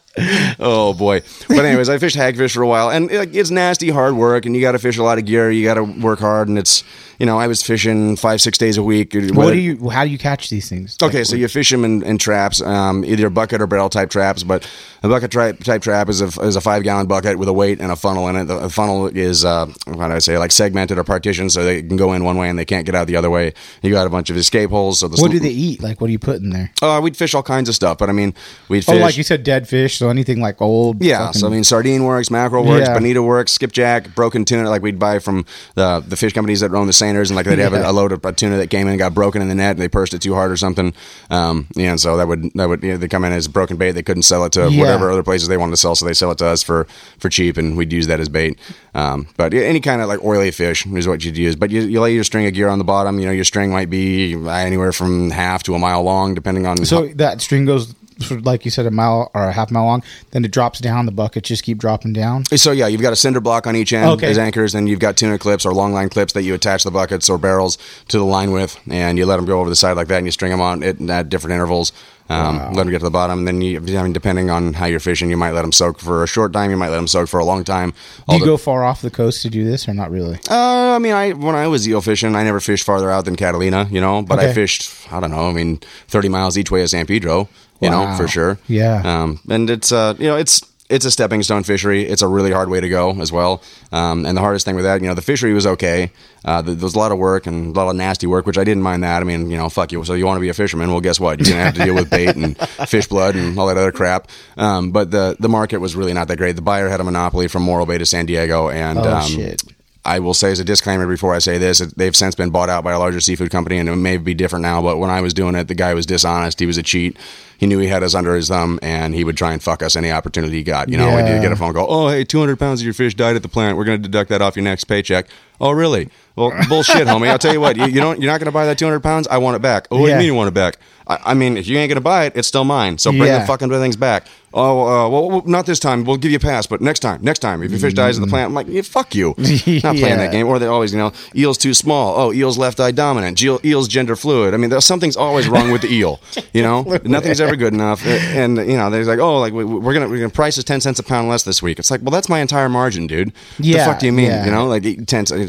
oh boy. But anyways, I fished hagfish for a while, and it, it's nasty, hard work, and you got to fish a lot of gear. You got to work hard, and it's you know I was fishing five six days a week. What do you? How do you catch these things? Okay, so you fish them in, in traps, um, either bucket or barrel type traps. But a bucket tri- type trap is a, is a five gallon bucket with a weight and a funnel in it. The, funnel is, uh, how do I say, like segmented or partitioned so they can go in one way and they can't get out the other way. You got a bunch of escape holes. So the What sl- do they eat? Like, what do you put in there? Uh, we'd fish all kinds of stuff, but I mean, we'd Oh, like you said, dead fish. So anything like old. Yeah, fucking- so I mean, sardine works, mackerel works, Yeah. bonito works, skipjack, broken tuna. Like we'd buy from the the fish companies that own the seiners, and like they'd have Yeah. a, a load of a tuna that came in and got broken in the net, and they pursed it too hard or something. Um, yeah, and so that would that would you know, they come in as broken bait. They couldn't sell it to Yeah. whatever other places they wanted to sell, so they sell it to us for for cheap, and we'd use that as bait. Um, but yeah, any kind of like oily fish is what you'd use. But you, you lay your string of gear on the bottom. You know, your string might be anywhere from half to a mile long, depending on So that string goes, for, like you said, a mile or a half mile long. Then it drops down. The buckets just keep dropping down. So yeah, you've got a cinder block on each end Okay. as anchors, and you've got tuna clips or long line clips that you attach the buckets or barrels to the line with, and you let them go over the side like that, and you string them on it at different intervals. Um, Let them get to the bottom. And then you, I mean, depending on how you're fishing, you might let them soak for a short time. You might let them soak for a long time. Do you the- go far off the coast to do this, or not really? uh, I mean, I when I was eel fishing, I never fished farther out than Catalina, you know. But I fished, I don't know, I mean, thirty miles each way of San Pedro, you know, for sure. Yeah. Um, and it's uh, you know, it's it's a stepping stone fishery. It's a really hard way to go as well. Um, and the hardest thing with that, you know, the fishery was okay. Uh, there was a lot of work and a lot of nasty work, which I didn't mind that. I mean, you know, fuck you. So you want to be a fisherman? Well, guess what? You're gonna have to deal with bait and fish blood and all that other crap. Um, but the the market was really not that great. The buyer had a monopoly from Morro Bay to San Diego, and Oh, um, shit. I will say as a disclaimer before I say this, they've since been bought out by a larger seafood company, and it may be different now. But when I was doing it, the guy was dishonest. He was a cheat. He knew he had us under his thumb, and he would try and fuck us any opportunity he got. You know, we did Yeah. get a phone call. Oh, hey, 200 pounds of your fish died at the plant. We're going to deduct that off your next paycheck. Oh, really? Well, bullshit, homie. I'll tell you what. You, you don't. You're not going to buy that 200 pounds. I want it back. Oh, what do Yeah. you mean you want it back? I, I mean, if you ain't going to buy it, it's still mine. So bring Yeah. the fucking things back. Oh, uh, well, well, not this time. We'll give you a pass, but next time, next time, if your fish dies at the plant, I'm like, yeah, fuck you. Not playing Mm. Yeah. that game. Or they always, you know, eel's too small. Oh, eel's left eye dominant. Geel- Eel's gender fluid. I mean, there's something's always wrong with the eel. You know, nothing's ever good enough. And you know, there's like, oh, like we, we're gonna we're gonna price is ten cents a pound less this week. It's like, well, that's my entire margin, dude. Yeah, the fuck do you mean? yeah. You know, like ten cents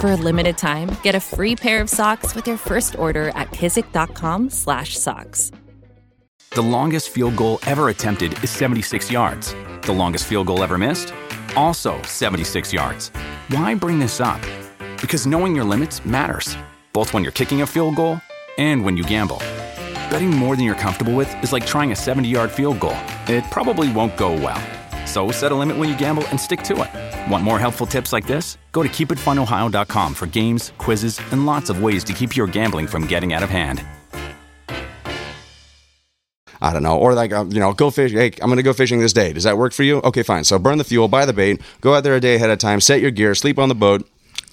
For a limited time, get a free pair of socks with your first order at kizik.com/socks. The longest field goal ever attempted is 76 yards. The longest field goal ever missed? Also 76 yards. Why bring this up? Because knowing your limits matters, both when you're kicking a field goal and when you gamble. Betting more than you're comfortable with is like trying a 70 yard field goal. It probably won't go well. So set a limit when you gamble and stick to it. Want more helpful tips like this? Go to keepitfunohio.com for games, quizzes, and lots of ways to keep your gambling from getting out of hand. I don't know, or like um, you know, go fish. Hey, I'm going to go fishing this day. Does that work for you? Okay, fine. So burn the fuel, buy the bait, go out there a day ahead of time, set your gear, sleep on the boat,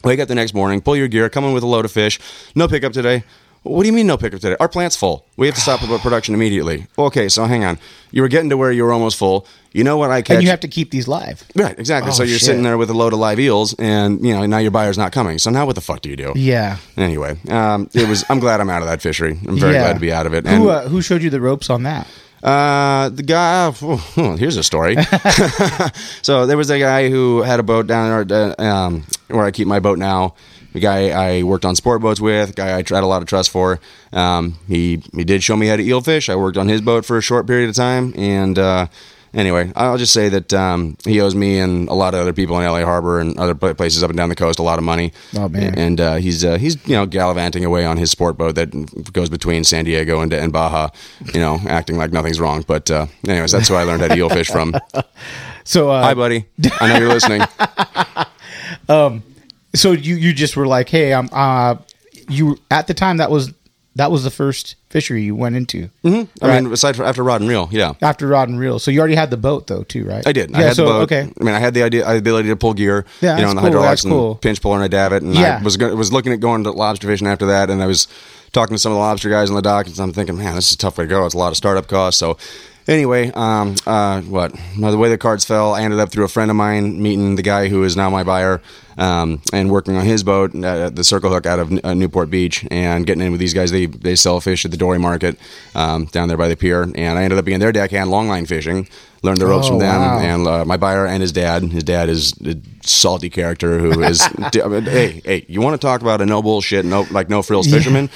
wake up the next morning, pull your gear, come in with a load of fish. No pickup today. What do you mean no pickup today? Our plant's full. We have to stop production immediately. Okay, so hang on. You were getting to where you were almost full. You know what I catch? And you have to keep these live. right, exactly. Oh, so you're shit. sitting there with a load of live eels, and you know now your buyer's not coming. So now what the fuck do you do? Yeah. Anyway, um, it was. I'm glad I'm out of that fishery. I'm very Yeah. glad to be out of it. Who uh, who showed you the ropes on that? Uh, the guy. oh, here's a story. so there was a guy who had a boat down there, uh, um, where I keep my boat now. The guy I worked on sport boats with, guy I had a lot of trust for. Um, he he did show me how to eel fish. I worked on his boat for a short period of time, and uh, anyway, I'll just say that um, he owes me and a lot of other people in LA Harbor and other places up and down the coast a lot of money. Oh, man. And uh, he's uh, he's you know gallivanting away on his sport boat that goes between San Diego and, and Baja, you know, acting like nothing's wrong. But uh, anyways, that's who I learned how to eel fish from. So uh, Hi, buddy. I know you're listening. so you you just were like, hey, I'm uh, you at the time that was that was the first fishery you went into I mean, aside from after rod and reel, yeah. after rod and reel. So you already had the boat though, too, right? I did. Yeah. I had so the boat. okay. I mean, I had the idea, the ability to pull gear. Yeah, you know, on the cool. hydraulics and cool. pinch puller and a davit. And Yeah. I was go- was looking at going to lobster fishing after that, and I was talking to some of the lobster guys on the dock, and I'm thinking, man, this is a tough way to go. It's a lot of startup costs. So. Anyway, um, uh, what? Well, the way the cards fell, I ended up through a friend of mine meeting the guy who is now my buyer, um, and working on his boat at the Circle Hook out of uh, Newport Beach, and getting in with these guys. They they sell fish at the Dory Market um, down there by the pier, and I ended up being their deckhand longline fishing. Learned the ropes Oh, from them, wow. and uh, my buyer and his dad. His dad is a salty character who is. hey, hey, you want to talk about a no bullshit, no like no frills fisherman?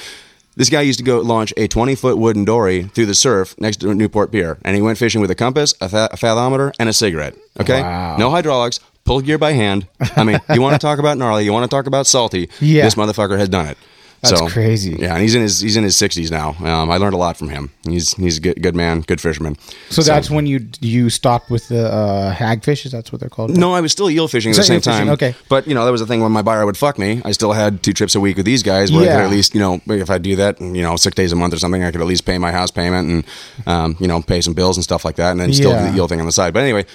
This guy used to go launch a 20 foot wooden dory through the surf next to Newport Pier, and he went fishing with a compass, a, a fathometer, and a cigarette. Okay, no hydraulics, pull gear by hand. I mean, you want to talk about gnarly, you want to talk about salty. Yeah. this motherfucker has done it. That's So, crazy. Yeah, and he's in his he's in his 60s now. Um, I learned a lot from him. He's he's a good, good man, good fisherman. So that's when you you stopped with the uh, hagfishes. That's what they're called. No, I was still eel fishing at the same time. okay. But, you know, that was the thing when my buyer would fuck me. I still had two trips a week with these guys where I Yeah. could at least, you know, if I do that, you know, six days a month or something, I could at least pay my house payment and, um, you know, pay some bills and stuff like that and then still Yeah. do the eel thing on the side. But anyway,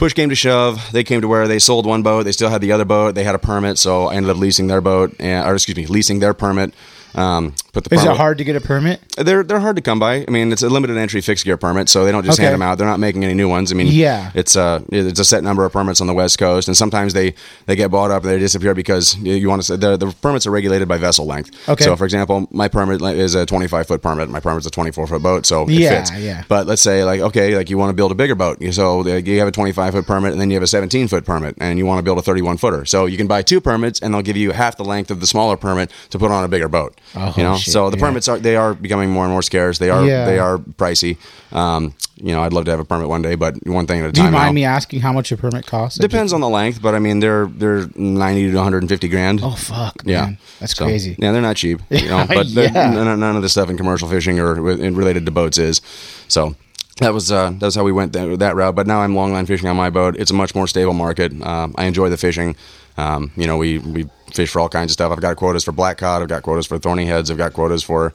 push came to shove. They came to where they sold one boat. They still had the other boat. They had a permit. So I ended up leasing their boat, and, or excuse me, leasing their permit. Um, the Is it hard to get a permit? they're they're hard to come by. I mean, it's a limited entry fixed gear permit, so they don't just Okay. hand them out. They're not making any new ones. I mean, Yeah. it's a it's a set number of permits on the West Coast, and sometimes they they get bought up and they disappear because you, want to say the the permits are regulated by vessel length. Okay. So, for example, my permit is a 25 foot permit. My permit's a 24 foot boat, so it Yeah, fits. yeah. But let's say like okay, like you want to build a bigger boat, so uh, you have a 25 foot permit, and then you have a 17 foot permit, and you want to build a 31 footer. So you can buy two permits, and they'll give you half the length of the smaller permit to put on a bigger boat. Oh, you know, shit, so the yeah. permits are they are becoming more and more scarce. They are Yeah. they are pricey. Um, you know, I'd love to have a permit one day, but one thing at a time. Do you mind now. me asking how much a permit costs? Depends on the length, but I mean they're they're ninety to one hundred and fifty grand. Oh fuck, Yeah, man. that's So, crazy. Yeah, they're not cheap. You know, but Yeah. none, none of the stuff in commercial fishing or related to boats is. So that was uh, that's how we went that, that route. But now I'm longline fishing on my boat. It's a much more stable market. Um, I enjoy the fishing. Um, you know, we we fish for all kinds of stuff. I've got quotas for black cod. I've got quotas for thorny heads. I've got quotas for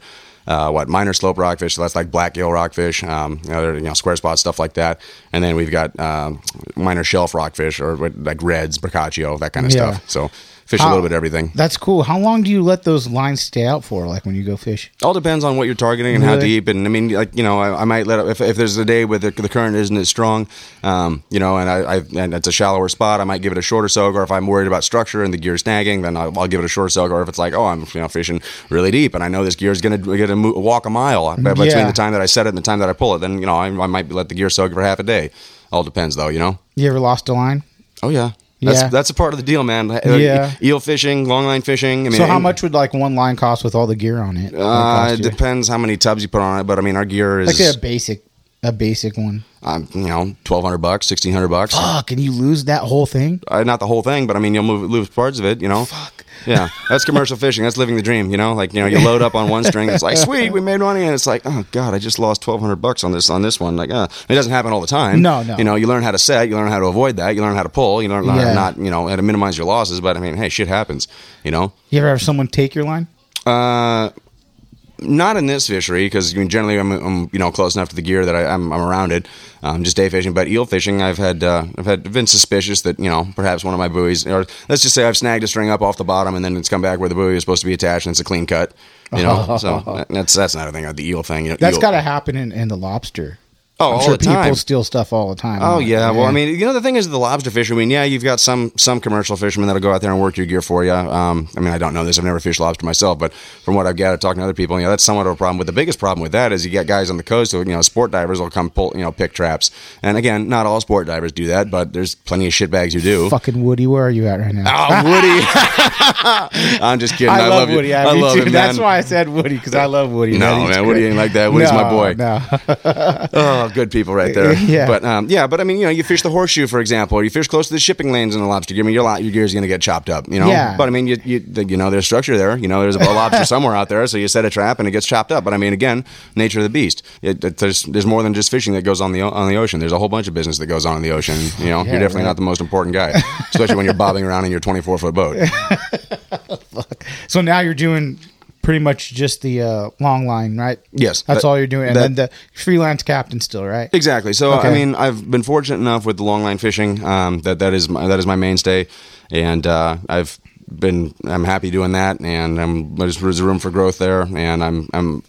uh, what minor slope rockfish. So that's like black gill rockfish, um, you know, you know, square spot stuff like that. And then we've got um, minor shelf rockfish or like reds, bocaccio, that kind of Yeah. stuff. So fish a little bit of everything. That's cool. How long do you let those lines stay out for? Like when you go fish? All depends on what you're targeting and how deep. And I mean, like you know, I, I might let if, if there's a day where the, the current isn't as strong, um, you know, and I, I and it's a shallower spot, I might give it a shorter soak. Or if I'm worried about structure and the gear snagging, then I'll, I'll give it a shorter soak. Or if it's like, oh, I'm you know fishing really deep and I know this gear is gonna gonna mo- walk a mile between Yeah. the time that I set it and the time that I pull it, then you know I, I might let the gear soak for half a day. All depends though, you know. You ever lost a line? Oh yeah. That's, Yeah. that's a part of the deal, man. Yeah. Eel fishing, longline fishing. I mean, so how much would like one line cost with all the gear on it? Uh, it depends how many tubs you put on it, but I mean, our gear is like a basic, a basic one. um, you know, twelve hundred bucks, sixteen hundred bucks. Fuck, and you lose that whole thing? Uh, not the whole thing, but I mean, you'll move, lose parts of it. You know. Fuck. Yeah, that's commercial fishing. That's living the dream. You know, like you know, you load up on one string. It's like sweet, we made money, and it's like, oh god, I just lost twelve hundred bucks on this on this one. Like, uh, it doesn't happen all the time. No, no. You know, you learn how to set, you learn how to avoid that, you learn how to pull, you learn, how Yeah. to not, you know, how to minimize your losses. But I mean, hey, shit happens. You know. You ever have someone take your line? Uh, not in this fishery because I mean, generally I'm, I'm you know close enough to the gear that I, I'm, I'm around it. Um, just day fishing, but eel fishing, I've had uh, I've had been suspicious that you know perhaps one of my buoys, or let's just say I've snagged a string up off the bottom and then it's come back where the buoy is supposed to be attached and it's a clean cut. You know, so that's that's not a thing. The eel thing, you know, That's got to happen in, in the lobster. Oh, I'm all sure the time. people steal stuff all the time. Oh yeah. well I mean, you know the thing is the lobster fishery. I mean, yeah, you've got some some commercial fishermen that'll go out there and work your gear for you. Um, I mean, I don't know this. I've never fished lobster myself, but from what I've gathered talking to other people, you know, that's somewhat of a problem. But the biggest problem with that is you get guys on the coast who, you know, sport divers will come pull, you know, pick traps. And again, not all sport divers do that, but there's plenty of shitbags who do. fucking Woody, where are you at right now? Oh, Woody! I'm just kidding. I, love, you. Woody. I, I love too. him, That's why I said Woody because I love Woody. No, man, Woody ain't like that. Woody's my boy. No, Oh, good people right there. Yeah. But um, yeah, but I mean, you know, you fish the horseshoe, for example, or you fish close to the shipping lanes in the lobster. I mean, your lot, your gear's going to get chopped up. You know. Yeah. But I mean, you, you you know, there's structure there. You know, there's a lobster somewhere out there, so you set a trap and it gets chopped up. But I mean, again, nature of the beast. It, it- there's there's more than just fishing that goes on the on the ocean. There's a whole bunch of business that goes on in the ocean. You know, Yeah, you're definitely right. not the most important guy, especially when you're bobbing around in your 24 foot boat. so now you're doing pretty much just the uh, long line, right? Yes, That's that- all you're doing, and that- then the freelance captain still, right? Exactly. So Okay. I mean, I've been fortunate enough with the long line fishing um, that that is my, that is my mainstay, and uh, I've been I'm happy doing that, and I'm there's, there's room for growth there, and I'm I'm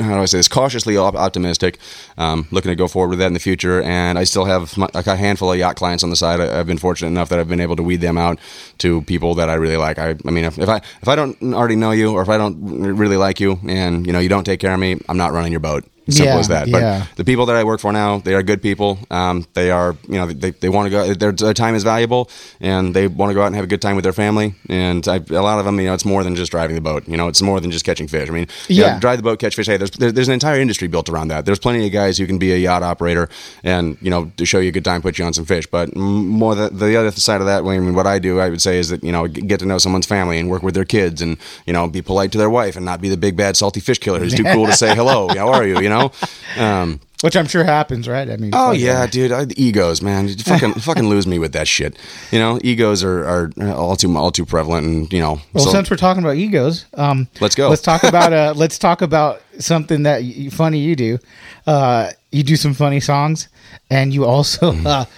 how do I say this cautiously op- optimistic, um, looking to go forward with that in the future, and I still have my, like a handful of yacht clients on the side. I, I've been fortunate enough that I've been able to weed them out to people that I really like. I, I mean, if, if I if I don't already know you, or if I don't really like you, and you know you don't take care of me, I'm not running your boat. Simple Yeah, as that. yeah. But the people that I work for now, they are good people. Um, they are, you know, they, they want to go. Their, their time is valuable, and they want to go out and have a good time with their family. And I, a lot of them, you know, it's more than just driving the boat. You know, it's more than just catching fish. I mean, you know, drive the boat, catch fish. Hey, there's there, there's an entire industry built around that. There's plenty of guys who can be a yacht operator and you know to show you a good time, put you on some fish. But more the, the other side of that, I mean, what I do, I would say is that you know get to know someone's family and work with their kids, and you know be polite to their wife and not be the big bad salty fish killer who's too cool to say hello. How are you? You know. Um, Which I'm sure happens, right? I mean, Oh yeah, dude. I, the egos, man. You fucking fucking lose me with that shit. You know, egos are, are all too all too prevalent, and you know. Well, so- since we're talking about egos, um, Let's go. Let's talk about uh, let's talk about something that funny you do. Uh, you do some funny songs, and you also Mm-hmm.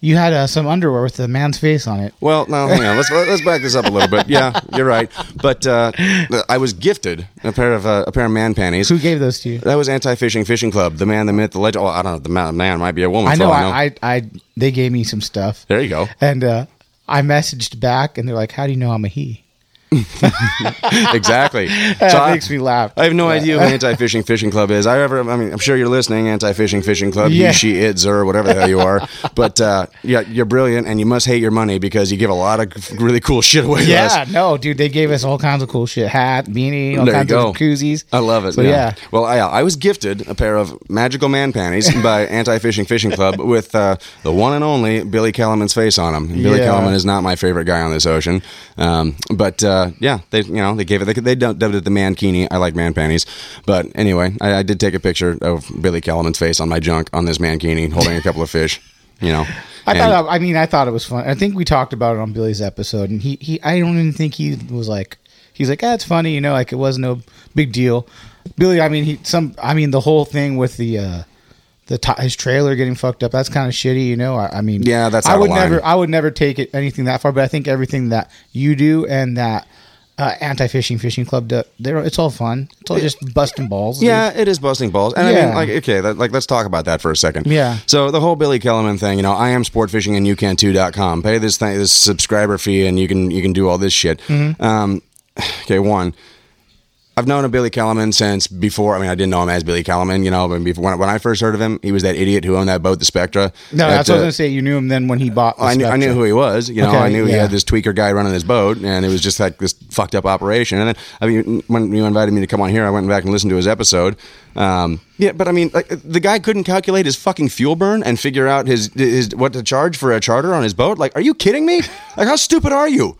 You had uh, some underwear with a man's face on it. well, no, hang on. Let's let's back this up a little bit. Yeah, you're right. But uh, I was gifted a pair of uh, a pair of man panties. Who gave those to you? That was Anti Fishing Fishing Club. The man, the myth, the legend. Oh, I don't know. The man, man might be a woman. I know, all I, I, I, they gave me some stuff, There you go. and uh, I messaged back, and they're like, "How do you know I'm a he?" exactly. That So I- makes me laugh. I have no idea what Anti Fishing Fishing Club is. I ever, I mean, I'm sure you're listening, Anti Fishing Fishing Club, Yeah. you, she, it, or whatever the hell you are. But uh, yeah, you're brilliant, and you must hate your money because you give a lot of really cool shit away. Yeah, no, dude, they gave us all kinds of cool shit. Hat, beanie, all There kinds of koozies. I love it. So yeah. Well, I, I was gifted a pair of magical man panties by Anti Fishing Fishing Club with uh, the one and only Billy Kellerman's face on them. Billy Yeah. Kellerman is not my favorite guy on this ocean, um, but uh, yeah, they you know they gave it they, they dubbed it the mankini. I like man panties, but anyway, I, I did take a picture of Billy Kellerman's face on my junk on this mankini, holding a couple of fish. You know, I And- thought. I mean, I thought it was fun. I think we talked about it on Billy's episode, and he, he I don't even think he was like, he's like, ah, it's funny, you know, like it was no big deal. Billy, I mean, he some, I mean, the whole thing with the uh the t- his trailer getting fucked up, that's kind of shitty, you know. I, I mean, Yeah, that's I would never, I would never take it anything that far, but I think everything that you do and that. Uh, anti-fishing fishing club do, they're, it's all fun it's all just busting balls dude. Yeah, it is busting balls. And I mean, like, okay, that, like, let's talk about that for a second. Yeah. So the whole Billy Kellerman thing, you know, I am sportfishing and you can too.com. Pay this thing, this subscriber fee and you can, you can do all this shit. Mm-hmm. Um, okay, one, I've known a Billy Kellerman since before. I mean, I didn't know him as Billy Kellerman, you know, but before, when, when I first heard of him, he was that idiot who owned that boat, the Spectra. no That, that's what i was uh, gonna say you knew him then when he bought the I knew, I knew who he was. You know, Okay, I knew he had this tweaker guy running his boat, and it was just like this fucked up operation. And then, I mean, when you invited me to come on here, I went back and listened to his episode. Um, yeah, but I mean, like, the guy couldn't calculate his fucking fuel burn and figure out his his what to charge for a charter on his boat. Like, are you kidding me? Like, how stupid are you?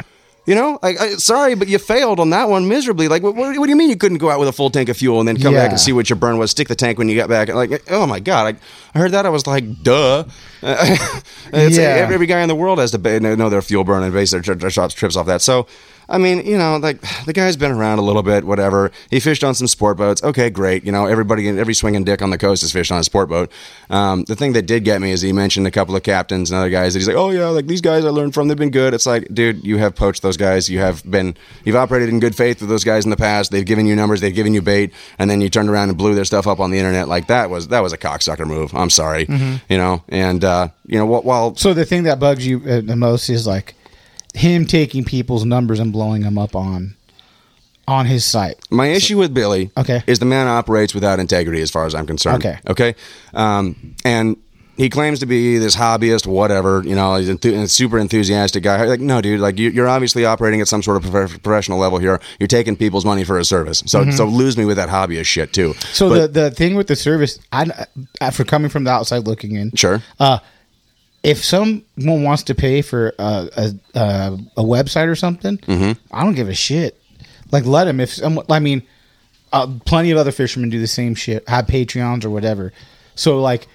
You know, like, I, sorry, but you failed on that one miserably. Like, what, what, do you mean you couldn't go out with a full tank of fuel and then come back and see what your burn was? Stick the tank when you got back. Like, oh my god, I, I heard that. I was like, duh. it's, Yeah. every, every guy in the world has to know their fuel burn and base their, their trips off that. So, I mean, you know, like the guy's been around a little bit, whatever. He fished on some sport boats. Okay, great. You know, everybody, every swinging dick on the coast has fished on a sport boat. Um, the thing that did get me is he mentioned a couple of captains and other guys that he's like, oh yeah, like these guys I learned from, they've been good. It's like, dude, you have poached those guys. You have been, you've operated in good faith with those guys in the past. They've given you numbers, they've given you bait, and then you turned around and blew their stuff up on the internet. Like that was that was a cocksucker move. I'm sorry, you know, and uh, you know, wh- while So the thing that bugs you uh, the most is like him taking people's numbers and blowing them up on on his site. My issue with Billy Okay. is the man operates without integrity as far as I'm concerned. Okay. Okay. Um, and he claims to be this hobbyist, whatever, you know, he's enthu- a super enthusiastic guy. Like, no, dude, like you, you're obviously operating at some sort of prof- professional level here. You're taking people's money for a service. So, so lose me with that hobbyist shit too. Mm-hmm. So But- the the thing with the service, I uh, for coming from the outside looking in, sure. uh, if someone wants to pay for a a, a, a website or something, Mm-hmm. I don't give a shit. Like let them. If someone, I mean, uh, plenty of other fishermen do the same shit, have Patreons or whatever. So like.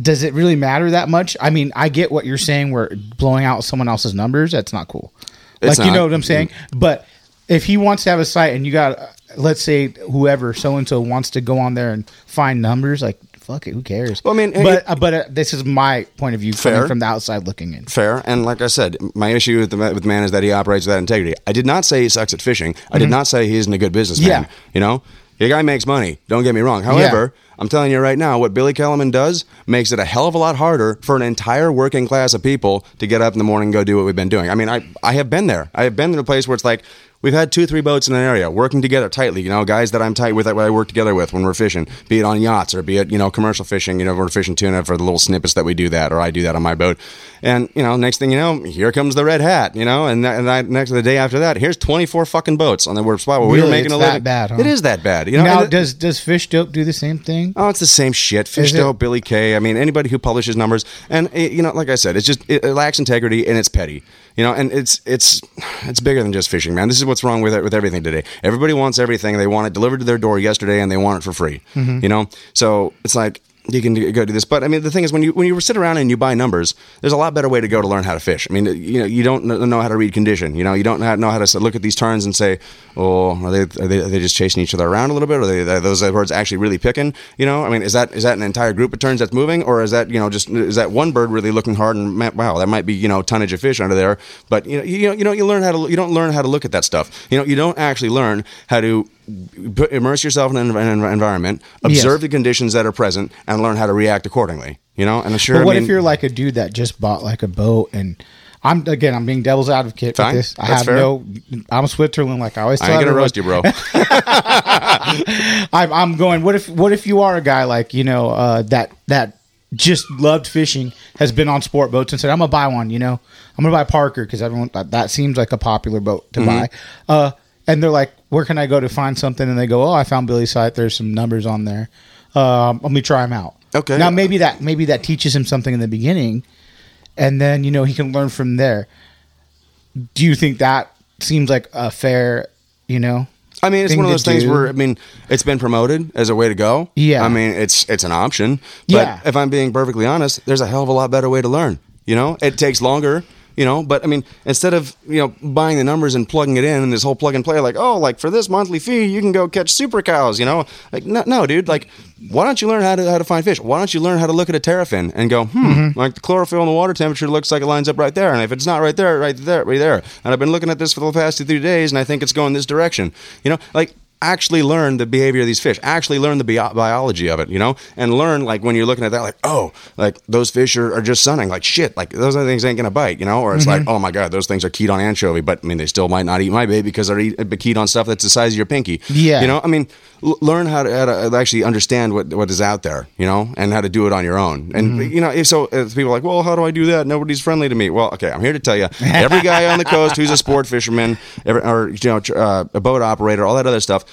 Does it really matter that much? I mean, I get what you're saying. Where blowing out someone else's numbers, that's not cool. It's like you not. know what I'm saying. But if he wants to have a site, and you got, uh, let's say whoever so and so wants to go on there and find numbers, like fuck it, who cares? Well, I mean, but it- uh, but uh, this is my point of view Fair. from the outside looking in. Fair, and like I said, my issue with the with man is that he operates that integrity. I did not say he sucks at fishing. I did not say he isn't a good businessman. Mm-hmm. Yeah. You know, the guy makes money. Don't get me wrong. However, I'm telling you right now, what Billy Kellerman does makes it a hell of a lot harder for an entire working class of people to get up in the morning and go do what we've been doing. I mean, I I have been there. I have been in a place where it's like. We've had two, three boats in an area working together tightly. You know, guys that I'm tight with, that I work together with when we're fishing, be it on yachts or be it you know commercial fishing. You know, we're fishing tuna for the little snippets that we do that, or I do that on my boat. And you know, next thing you know, here comes the red hat. You know, and, that, and that, next the day after that, here's 24 fucking boats on the word spot where we were making a that living. bad, huh? It is that bad. You know, now, does does Fish Dope do the same thing? Oh, it's the same shit. Fish Dope, Billy Kay. I mean, anybody who publishes numbers, and it, you know, like I said, it's just it, it lacks integrity and it's petty. You know, and it's it's it's bigger than just fishing, man. This is what's wrong with it with everything today. Everybody wants everything. They want it delivered to their door yesterday, and they want it for free. Mm-hmm. You know, so it's like you can go do this. But I mean, the thing is, when you when you sit around and you buy numbers, there's a lot better way to go to learn how to fish. I mean, you know, you don't know how to read condition. You know, you don't know how to look at these terns and say, oh, are they are they, are they just chasing each other around a little bit? Are, they, are those birds actually really picking? You know, I mean, is that is that an entire group of terns that's moving, or is that you know just is that one bird really looking hard and wow, that might be you know tonnage of fish under there? But you know, you know, you know, you learn how to you don't learn how to look at that stuff. You know, you don't actually learn how to immerse yourself in an, environment, observe Yes. the conditions that are present, and learn how to react accordingly. You know, and sure, But what I mean, if you're like a dude that just bought like a boat and I'm again. I'm being devil's advocate Fine. with this. I That's have fair. no. I'm Switzerland, like I always. Tell I ain't gonna roast you, bro. I'm, I'm going. What if what if you are a guy like you know uh, that that just loved fishing, has been on sport boats and said, "I'm gonna buy one." You know, I'm gonna buy Parker because everyone that, that seems like a popular boat Mm-hmm. to buy. Uh, and they're like, "Where can I go to find something?" And they go, "Oh, I found Billy's site. There's some numbers on there. Um, let me try them out." Okay. Now maybe that maybe that teaches him something in the beginning, and then you know he can learn from there. Do you think that seems like a fair, you know? I mean, it's one of those things do? where I mean, it's been promoted as a way to go. Yeah. I mean, it's it's an option. But Yeah. if I'm being perfectly honest, there's a hell of a lot better way to learn. You know, it takes longer. You know, but I mean, instead of you know buying the numbers and plugging it in and this whole plug and play, like oh, like for this monthly fee, you can go catch super cows. You know, like no, no, dude, like why don't you learn how to how to find fish? Why don't you learn how to look at a terrafin and go, hmm, Mm-hmm. like the chlorophyll in the water temperature looks like it lines up right there, and if it's not right there, right there, right there, and I've been looking at this for the past two three days, and I think it's going this direction. You know, like actually learn the behavior of these fish actually learn the bio- biology of it you know and learn like when you're looking at that like oh like those fish are, are just sunning like shit like those other things ain't gonna bite you know? Or it's like mm-hmm. oh my god those things are keyed on anchovy but i mean they still might not eat my bait because they're eat, keyed on stuff that's the size of your pinky. Yeah. you know i mean l- learn how to, how to uh, actually understand what, what is out there you know and how to do it on your own. And mm-hmm. you know if so uh, if people are like well how do i do that? Nobody's friendly to me. Well okay i'm here to tell you every guy on the coast who's a sport fisherman every, or you know tr- uh, a boat operator all that other stuff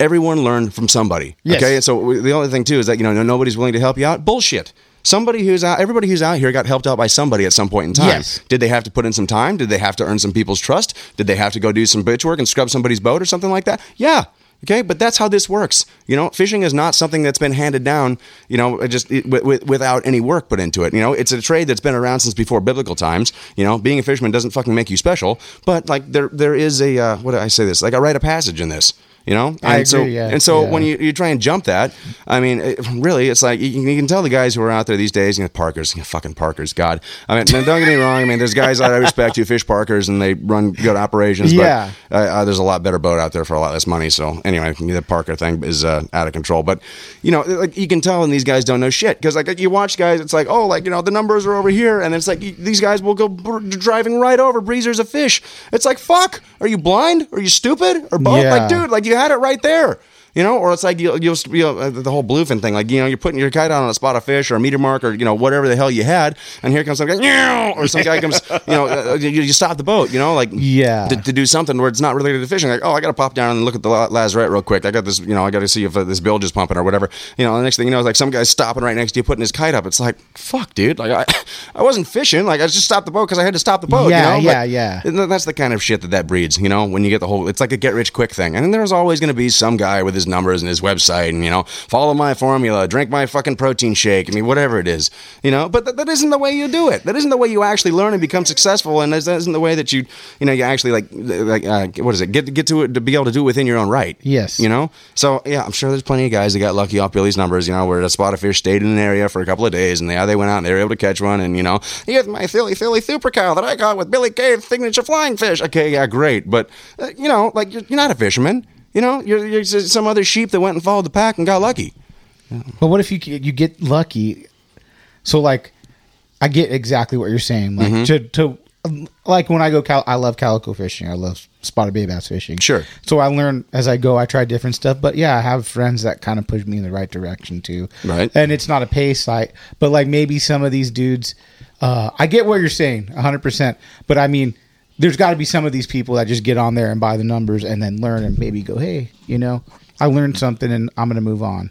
everyone learned from somebody. Yes. Okay, so the only thing too is that you know nobody's willing to help you out. Bullshit. Somebody who's out, everybody who's out here got helped out by somebody at some point in time. Yes. Did they have to put in some time? Did they have to earn some people's trust? Did they have to go do some bitch work and scrub somebody's boat or something like that? Yeah. Okay, but that's how this works. You know, fishing is not something that's been handed down. You know, just it, with, with, without any work put into it. You know, it's a trade that's been around since before biblical times. You know, being a fisherman doesn't fucking make you special, but like there there is a uh, what do I say this? Like I write a passage in this. You know, and I so yeah, and so yeah. when you, you try and jump that, I mean, it, really, it's like you, you can tell the guys who are out there these days. You know, Parkers, you know, fucking Parkers. God, I mean, don't get me wrong. I mean, there's guys that I respect who fish Parkers and they run good operations. Yeah. But uh, uh, there's a lot better boat out there for a lot less money. So anyway, the Parker thing is uh, out of control. But you know, like you can tell and these guys don't know shit because like you watch guys, it's like oh, like you know, the numbers are over here, and it's like you, these guys will go driving right over breezers of fish. It's like fuck, are you blind? Are you stupid? Or both? Yeah. Like dude, like you had it right there. You know, or it's like you'll, you'll, you'll uh, the whole bluefin thing. Like you know, you're putting your kite out on a spot of fish or a meter mark or you know whatever the hell you had, and here comes some guy, or some guy comes, you know, uh, you, you stop the boat. You know, like Yeah. to, to do something where it's not related to fishing. Like, oh, I got to pop down and look at the la- lazarette real quick. I got this, you know, I got to see if uh, this bilge is pumping or whatever. You know, the next thing you know, is like some guy's stopping right next to you, putting his kite up. It's like, fuck, dude. Like, I, I wasn't fishing. Like, I just stopped the boat because I had to stop the boat. Yeah, you know? yeah, But yeah. th- That's the kind of shit that that breeds. You know, when you get the whole, it's like a get rich quick thing. And then there's always going to be some guy with his numbers and his website, and you know, follow my formula, drink my fucking protein shake. I mean, whatever it is. You know, but th- that isn't the way you do it. That isn't the way you actually learn and become successful. And that isn't the way that you, you know, you actually like, like, uh, what is it? Get get to it to be able to do it within your own right. Yes. You know. So yeah, I'm sure there's plenty of guys that got lucky off Billy's numbers. You know, where a spot of fish stayed in an area for a couple of days, and yeah, they went out and they were able to catch one. And you know, here's my Philly Philly super cow that I got with Billy Kay signature flying fish. Okay, yeah, great. But uh, you know, like you're, you're not a fisherman. You know, you're, you're some other sheep that went and followed the pack and got lucky. But what if you you get lucky? So like, I get exactly what you're saying. Like Mm-hmm. to to like when I go, cal- I love calico fishing. I love spotted bay bass fishing. Sure. So I learn as I go. I try different stuff. But yeah, I have friends that kind of push me in the right direction too. Right. And it's not a pay site, but like maybe some of these dudes. Uh, I get what you're saying, 100. percent But I mean. There's got to be some of these people that just get on there and buy the numbers and then learn and maybe go, hey, you know, I learned something and I'm going to move on.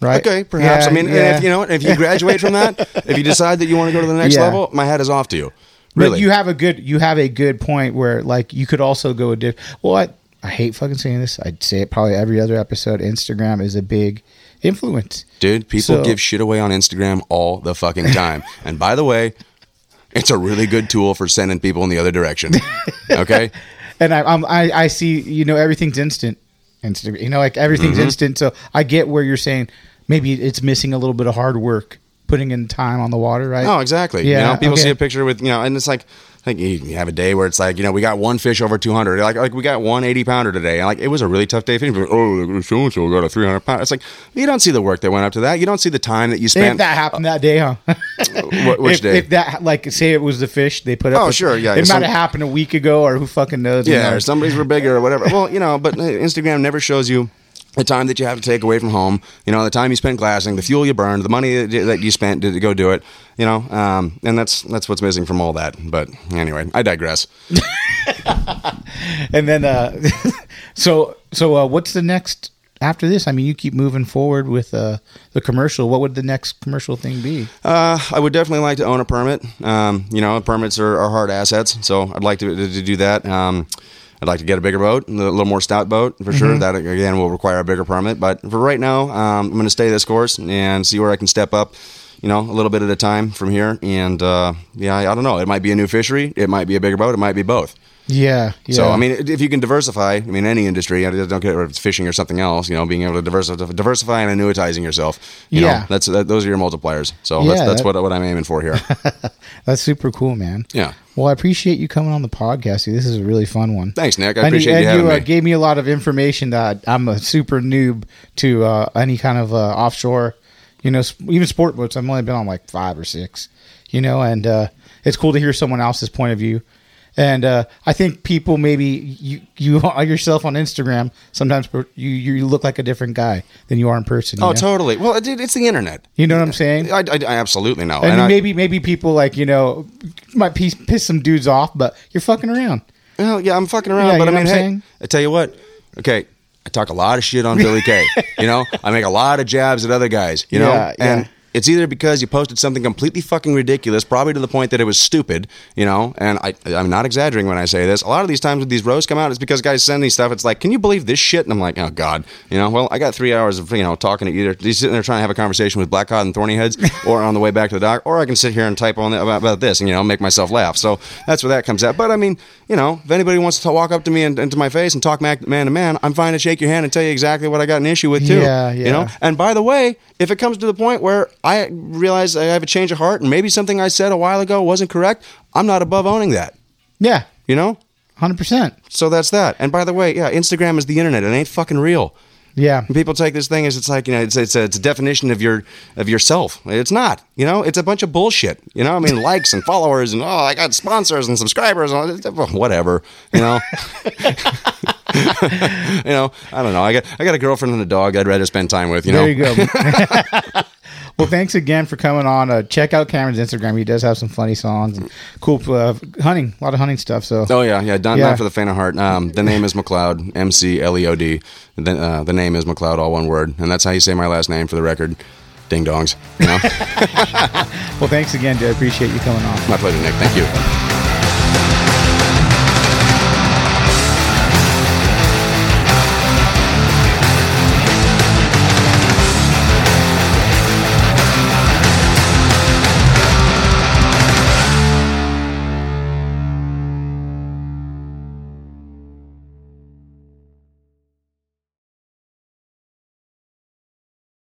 Right? Okay, perhaps. Yeah, I mean, yeah. if you know, if you graduate from that, if you decide that you want to go to the next Yeah. level, my hat is off to you. But Really, you have a good you have a good point where like you could also go a diff. Well, I I hate fucking saying this. I'd say it probably every other episode. Instagram is a big influence. Dude, people So- give shit away on Instagram all the fucking time. and by the way, it's a really good tool for sending people in the other direction. Okay? And I I'm, I I see you know everything's instant. Instant, you know, like everything's Mm-hmm. instant. So I get where you're saying maybe it's missing a little bit of hard work, putting in time on the water, right? Oh, exactly. Yeah, You know, people okay. see a picture with, you know, and it's like, Like you have a day where it's like, you know, we got one fish over 200. Like, like we got one 80 pounder today. And like, it was a really tough day fishing. Like, oh, so and so got a 300 pounder. It's like, you don't see the work that went up to that. You don't see the time that you If spent. that happened that day, huh? Uh, wh- which if, day? If that, like, say it was the fish they put up. Oh, sure, yeah, It some- might have happened a week ago, or who fucking knows? Yeah, or somebody's were bigger or whatever. Well, you know, but uh, Instagram never shows you the time that you have to take away from home. You know, the time you spent glassing, the fuel you burned, the money that you- that you spent to go do it. You know, um, and that's that's what's missing from all that. But anyway, I digress. And then, uh, so so uh, what's the next after this? I mean, you keep moving forward with uh, the commercial. What would the next commercial thing be? Uh, I would definitely like to own a permit. Um, you know, permits are, are hard assets, so I'd like to, to, to do that. Um, I'd like to get a bigger boat, a little more stout boat for sure. That again will require a bigger permit. But for right now, um, I'm going to stay this course and see where I can step up. You know, a little bit at a time from here. And uh, yeah, I, I don't know. It might be a new fishery. It might be a bigger boat. It might be both. Yeah, yeah. So I mean, if you can diversify, I mean, any industry, I don't care if it's fishing or something else. You know, being able to diversify, diversify and annuitizing yourself. You Yeah. know, that's that, those are your multipliers. So Yeah, that's, that's that- what what I'm aiming for here. that's super cool, man. Yeah. Well, I appreciate you coming on the podcast. This is a really fun one. Thanks, Nick. I And appreciate and you having uh, me. gave me a lot of information that I'm a super noob to uh, any kind of uh, offshore, you know, even sport boats. I've only been on like five or six, you know, and uh, it's cool to hear someone else's point of view. And uh, I think people maybe you you yourself on Instagram sometimes you you look like a different guy than you are in person. Oh, know? totally. Well, dude, it's the internet. You know what I'm saying? I, I, I absolutely know. and I- maybe maybe people like you know might piss, piss some dudes off, but you're fucking around. well, yeah, I'm fucking around, Yeah, but I mean, hey, saying? I tell you what. Okay, I talk a lot of shit on Billy Kay. You know, I make a lot of jabs at other guys. You know, Yeah, yeah. It's either because you posted something completely fucking ridiculous, probably to the point that it was stupid, you know. And I, I'm not exaggerating when I say this. A lot of these times when these roasts come out, it's because guys send me stuff. It's like, can you believe this shit? And I'm like, oh god, you know. Well, I got three hours of you know talking to either he's sitting there trying to have a conversation with Black Cod and Thorny Heads, or on the way back to the dock, or I can sit here and type on the, about, about this and you know make myself laugh. So that's where that comes at. But I mean, you know, if anybody wants to walk up to me and, and to my face and talk man to man, I'm fine to shake your hand and tell you exactly what I got an issue with too. Yeah, yeah. You know, and by the way, if it comes to the point where I realize I have a change of heart and maybe something I said a while ago wasn't correct, I'm not above owning that. Yeah, You know? hundred percent. So that's that. And by the way, yeah, Instagram is the internet. It ain't fucking real. Yeah, And people take this thing as it's like you know it's it's a, it's a definition of your of yourself. It's not. You know, it's a bunch of bullshit. You know, I mean, likes and followers and oh, I got sponsors and subscribers. And whatever. You know. you know, I don't know. I got I got a girlfriend and a dog. I'd rather spend time with. You know. there you go. well, thanks again for coming on. Uh, check out Cameron's Instagram. He does have some funny songs and cool uh, hunting, a lot of hunting stuff. So Oh yeah, yeah. Done, Yeah. not for the faint of heart. Um, the name is McLeod, M C L E O D. The, uh, the name is McLeod, all one word, and that's how you say my last name for the record. Ding dongs. You know, well, thanks again, dude. I appreciate you coming on. my pleasure, Nick. Thank you.